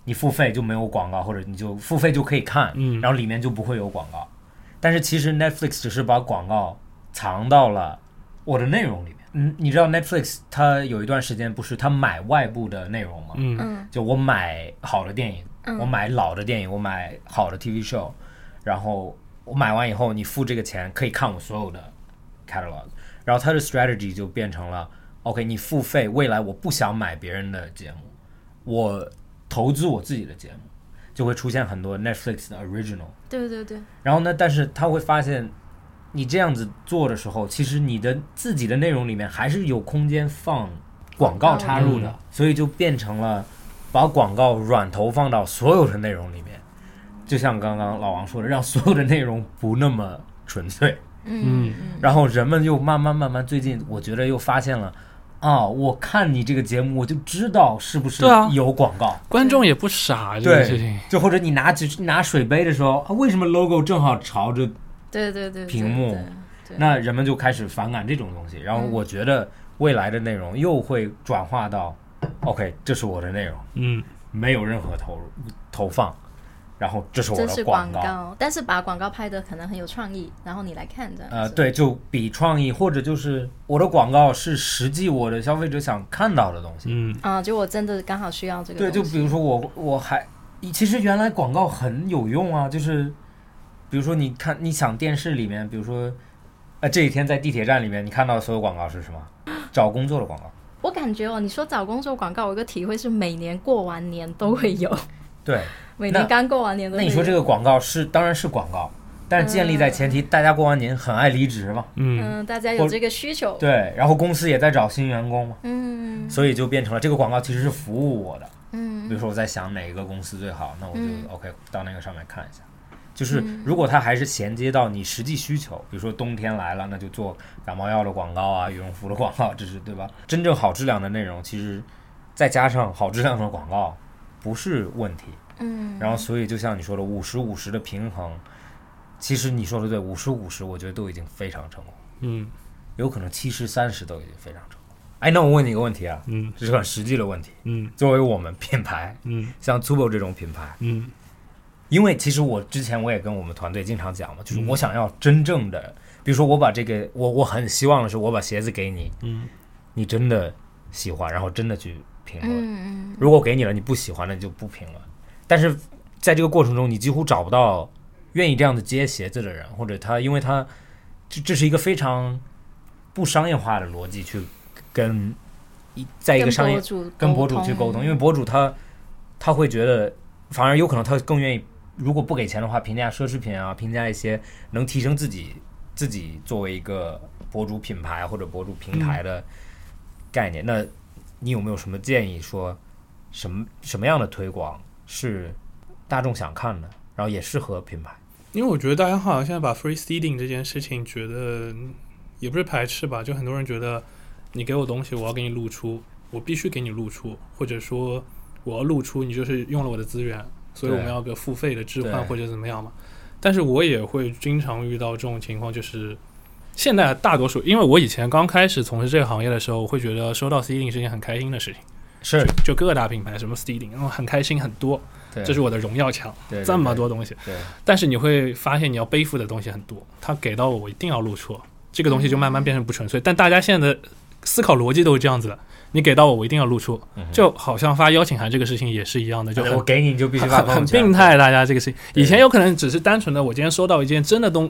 你付费就没有广告，或者你就付费就可以看，嗯，然后里面就不会有广告。但是其实 Netflix 只是把广告藏到了我的内容里面。嗯，你知道 Netflix 它有一段时间不是它买外部的内容吗？嗯，就我买好的电影，我买老的电影，我买好的 TV show，然后我买完以后你付这个钱可以看我所有的 catalog，然后它的 strategy 就变成了。OK，你付费，未来我不想买别人的节目，我投资我自己的节目，就会出现很多 Netflix 的 original。对对对。然后呢，但是他会发现，你这样子做的时候，其实你的自己的内容里面还是有空间放广告插入的，所以就变成了把广告软投放到所有的内容里面，就像刚刚老王说的，让所有的内容不那么纯粹。嗯。然后人们又慢慢慢慢，最近我觉得又发现了。啊！我看你这个节目，我就知道是不是有广告。观众也不傻，这个事情。就或者你拿纸拿水杯的时候，啊为什么 logo 正好朝着对对对屏幕？那人们就开始反感这种东西。然后我觉得未来的内容又会转化到，OK，这是我的内容，嗯，没有任何投入投放。然后这是我的广告，但是把广告拍的可能很有创意，然后你来看这样。呃，对，就比创意，或者就是我的广告是实际我的消费者想看到的东西。嗯啊，就我真的刚好需要这个。对，就比如说我我还其实原来广告很有用啊，就是比如说你看你想电视里面，比如说呃这几天在地铁站里面你看到的所有广告是什么？找工作的广告。我感觉哦，你说找工作广告，我有个体会是每年过完年都会有。对。每年刚过完年，那你说这个广告是当然是广告，但是建立在前提大家过完年很爱离职嘛，嗯，大家有这个需求，对，然后公司也在找新员工嘛，嗯，所以就变成了这个广告其实是服务我的，嗯，比如说我在想哪一个公司最好，那我就 OK 到那个上面看一下，就是如果它还是衔接到你实际需求，比如说冬天来了，那就做感冒药的广告啊，羽绒服的广告，这是对吧？真正好质量的内容，其实再加上好质量的广告，不是问题。嗯，然后所以就像你说的五十五十的平衡，其实你说的对，五十五十我觉得都已经非常成功。嗯，有可能七十三十都已经非常成功。哎，那我问你一个问题啊，嗯，这是很实际的问题。嗯作为我们品牌，嗯像 Tubo 这种品牌，嗯因为其实我之前我也跟我们团队经常讲嘛，就是嗯我想要真正的，比如说我把这个，我我很希望的是我把鞋子给你，嗯你真的喜欢，然后真的去评论。嗯嗯如果给你了你不喜欢，那你就不评论。但是在这个过程中，你几乎找不到愿意这样子接鞋子的人，或者他，因为他这这是一个非常不商业化的逻辑去跟一在一个商业跟博主跟博主去沟通，因为博主他他会觉得，反而有可能他更愿意，如果不给钱的话，评价奢侈品啊，评价一些能提升自己自己作为一个博主品牌或者博主平台的概念。那你有没有什么建议说，什么什么样的推广是大众想看的，然后也适合品牌？因为我觉得大家好像现在把 free seeding 这件事情觉得也不是排斥吧，就很多人觉得你给我东西，我要给你露出，我必须给你露出，或者说我要露出，你就是用了我的资源，所以我们要个付费的置换或者怎么样嘛。但是我也会经常遇到这种情况，就是现在大多数，因为我以前刚开始从事这个行业的时候，我会觉得收到 seeding 是件很开心的事情，是，就各大品牌什么 Steeding，然后很开心很多，对这是我的荣耀墙，对对这么多东西。对但是你会发现，你要背负的东西很多。他给到我，我一定要露出，这个东西就慢慢变成不纯粹。但大家现在的思考逻辑都是这样子的：你给到我，我一定要露出，就好像发邀请函这个事情也是一样的，就我给你你就必须发很病态。大家这个事情，以前有可能只是单纯的，我今天收到一件真的东，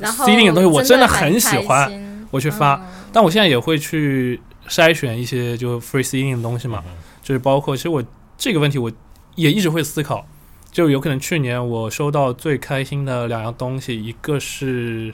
然后 seeding 的东西我真的很很喜欢我去发嗯但我现在也会去筛选一些就 free seeding 的东西嘛。就是包括，其实我这个问题我也一直会思考，就有可能去年我收到最开心的两样东西，一个是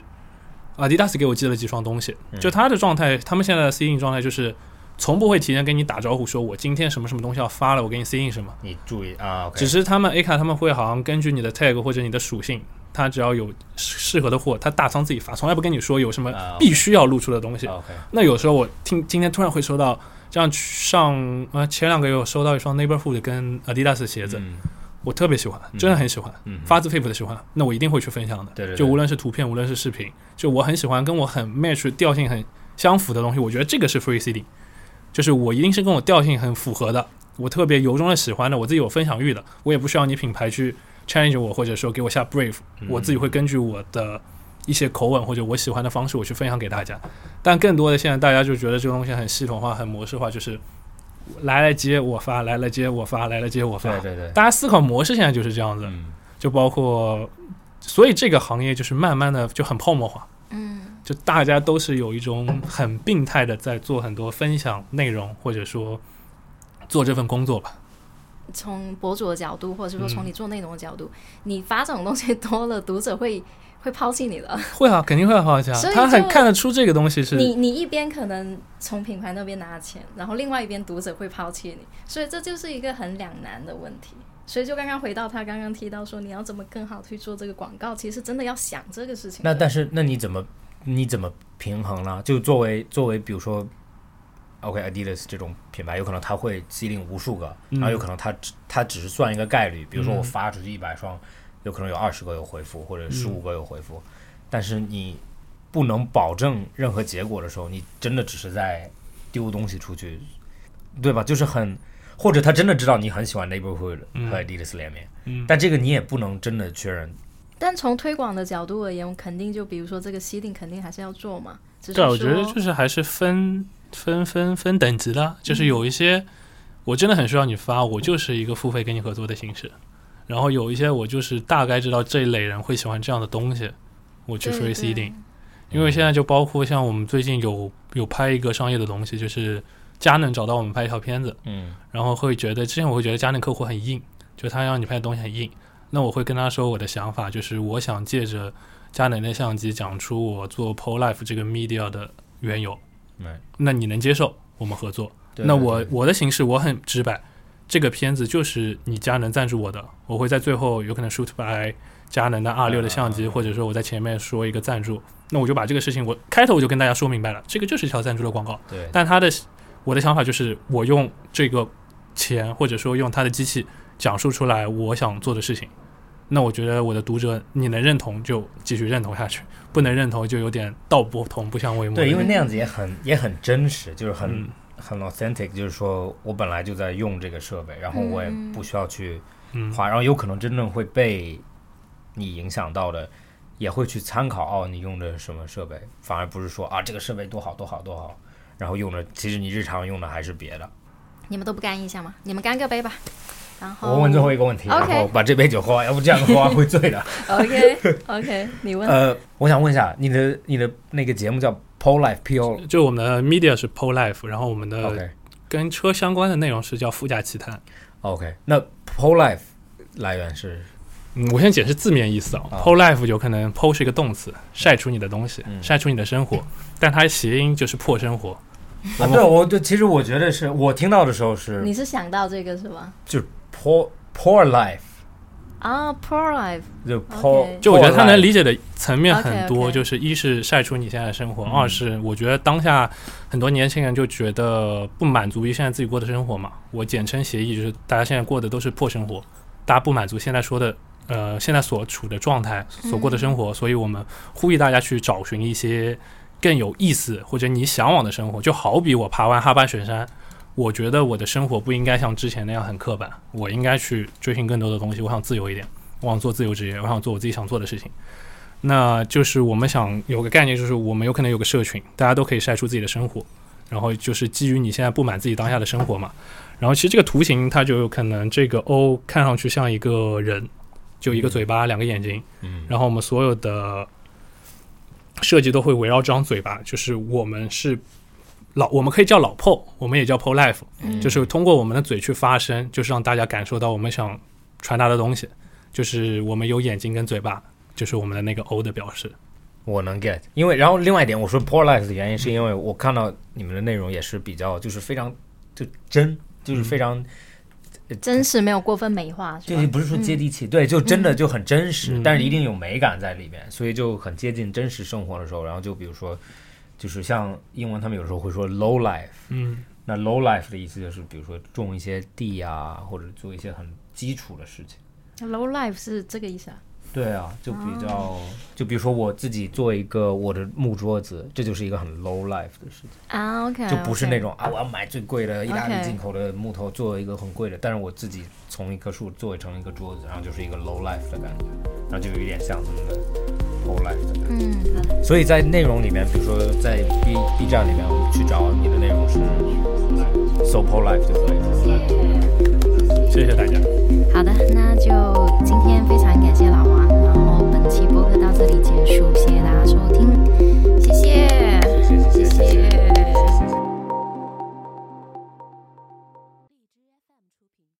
阿迪达斯给我寄了几双东西，嗯就他的状态，他们现在的 seeing 状态就是从不会提前跟你打招呼，说我今天什么什么东西要发了，我给你 seeing 什么，你注意啊只是他们 A 卡他们会好像根据你的 tag 或者你的属性。他只要有适合的货，他大仓自己发，从来不跟你说有什么必须要露出的东西。那有时候我听今天突然会收到，这样上呃前两个月我收到一双 Neighborhood 跟 Adidas 的鞋子，嗯。我特别喜欢，嗯真的很喜欢，嗯，发自肺腑的喜欢，那我一定会去分享的。对对对。就无论是图片，无论是视频，就我很喜欢跟我很 match 调性很相符的东西，我觉得这个是 free city，就是我一定是跟我调性很符合的，我特别由衷的喜欢的，我自己有分享欲的，我也不需要你品牌去 challenge 我，或者说给我下 brief，嗯我自己会根据我的一些口吻或者我喜欢的方式，我去分享给大家。但更多的现在大家就觉得这个东西很系统化、很模式化，就是来来接我发，来来接我发，来来接我发。对对对，大家思考模式现在就是这样子，嗯就包括，所以这个行业就是慢慢的就很泡沫化，嗯就大家都是有一种很病态的在做很多分享内容，或者说做这份工作吧。从博主的角度，或者是说从嗯你做内容的角度，你发这种东西多了，读者会会抛弃你的。会啊，肯定会好加 所以。他很看得出这个东西是你你一边可能从品牌那边拿钱，然后另外一边读者会抛弃你，所以这就是一个很两难的问题。所以就刚刚回到他刚刚提到说，你要怎么更好去做这个广告，其实真的要想这个事情。那但是那你怎么你怎么平衡呢？就作为作为比如说，OK Adidas 这种品牌，有可能它会吸引无数个，嗯然后有可能它只它只是算一个概率，比如说我嗯发出去一百双，有可能有二十个有回复，或者十五个有回复，但是你不能保证任何结果的时候，你真的只是在丢东西出去，对吧？就是很。或者他真的知道你很喜欢 Neighborhood 嗯和 Adidas 联名，嗯但这个你也不能真的确认但从推广的角度而言，我肯定就比如说这个 seeding 肯定还是要做嘛。只是对，我觉得就是还是分分分分等级的，就是有一些我真的很需要你发，我就是一个付费跟你合作的形式。然后有一些我就是大概知道这一类人会喜欢这样的东西，我去 free 对 seeding。因为现在就包括像我们最近有有拍一个商业的东西，就是佳能找到我们拍一条片子，嗯然后会觉得之前我会觉得佳能客户很硬，就他让你拍的东西很硬，那我会跟他说我的想法，就是我想借着佳能的相机讲出我做 Pro Life 这个 media 的缘由，对那你能接受我们合作？对那我我的形式我很直白，这个片子就是你佳能赞助我的，我会在最后有可能 shoot by 佳能的 R 六的相机，或者说我在前面说一个赞助，那我就把这个事情我开头我就跟大家说明白了，这个就是一条赞助的广告。对，但他的我的想法就是我用这个钱或者说用他的机器讲述出来我想做的事情，那我觉得我的读者你能认同就继续认同下去，不能认同就有点道不同不相为谋。对，因为那样子也很也很真实，就是很很 authentic，就是说我本来就在用这个设备，然后我也不需要去花，然后有可能真正会被。你影响到的，也会去参考哦，你用的什么设备，反而不是说啊这个设备多好多好多好，然后用的其实你日常用的还是别的。你们都不干一下吗？你们干个杯吧。然后我问最后一个问题，然后把这杯酒喝完，要不这样喝完会醉的。OK OK，你问。呃，我想问一下，你的你的那个节目叫 Pole Life P O，就我们的 media 是 Pole Life，然后我们的跟车相关的内容是叫副驾奇谈。OK，那 Pole Life 来源是？嗯，我先解释字面意思啊。Po life 有可能 po 是一个动词，晒出你的东西，晒出你的生活，但它谐音就是破生活。啊，对，我对，其实我觉得是我听到的时候是，你是想到这个是吗？就是 poor poor life 啊，poor life 就 poor，就我觉得他能理解的层面很多，就是一是晒出你现在的生活，二是我觉得当下很多年轻人就觉得不满足于现在自己过的生活嘛。我简称协议，就是大家现在过的都是破生活，大家不满足现在说的。呃，现在所处的状态，所过的生活，所以我们呼吁大家去找寻一些更有意思或者你向往的生活。就好比我爬完哈巴雪山，我觉得我的生活不应该像之前那样很刻板，我应该去追寻更多的东西。我想自由一点，我想做自由职业，我想做我自己想做的事情。那就是我们想有个概念，就是我们有可能有个社群，大家都可以晒出自己的生活，然后就是基于你现在不满自己当下的生活嘛。然后其实这个图形它就有可能这个 O 看上去像一个人。就一个嘴巴，两个眼睛，嗯，然后我们所有的设计都会围绕这张嘴巴，就是我们是老，我们可以叫老 PO，我们也叫 PO Life，就是通过我们的嘴去发声，就是让大家感受到我们想传达的东西，就是我们有眼睛跟嘴巴，就是我们的那个 O 的表示。我能 get，因为然后另外一点，我说 PO Life 的原因是因为我看到你们的内容也是比较，就是非常就真，就是非常。真实没有过分美化，就不是说接地气，对，就真的就很真实，但是一定有美感在里面，所以就很接近真实生活的时候。然后就比如说，就是像英文，他们有时候会说 low life，嗯，那 low life 的意思就是，比如说种一些地啊，或者做一些很基础的事情。low life 是这个意思啊？对啊，就比较，就比如说我自己做一个我的木桌子，这就是一个很 low life 的事情啊。OK，就不是那种啊，我要买最贵的意大利进口的木头做一个很贵的，但是我自己从一棵树做成一个桌子，然后就是一个 low life 的感觉，然后就有一点像这么的 low life 的感觉。嗯，所以在内容里面，比如说在 B B 站里面我去找你的内容是 so low life 就可以了。谢谢大家。好的，那就今天。本期播客到这里结束，谢谢大家收听，谢谢，谢谢，谢谢。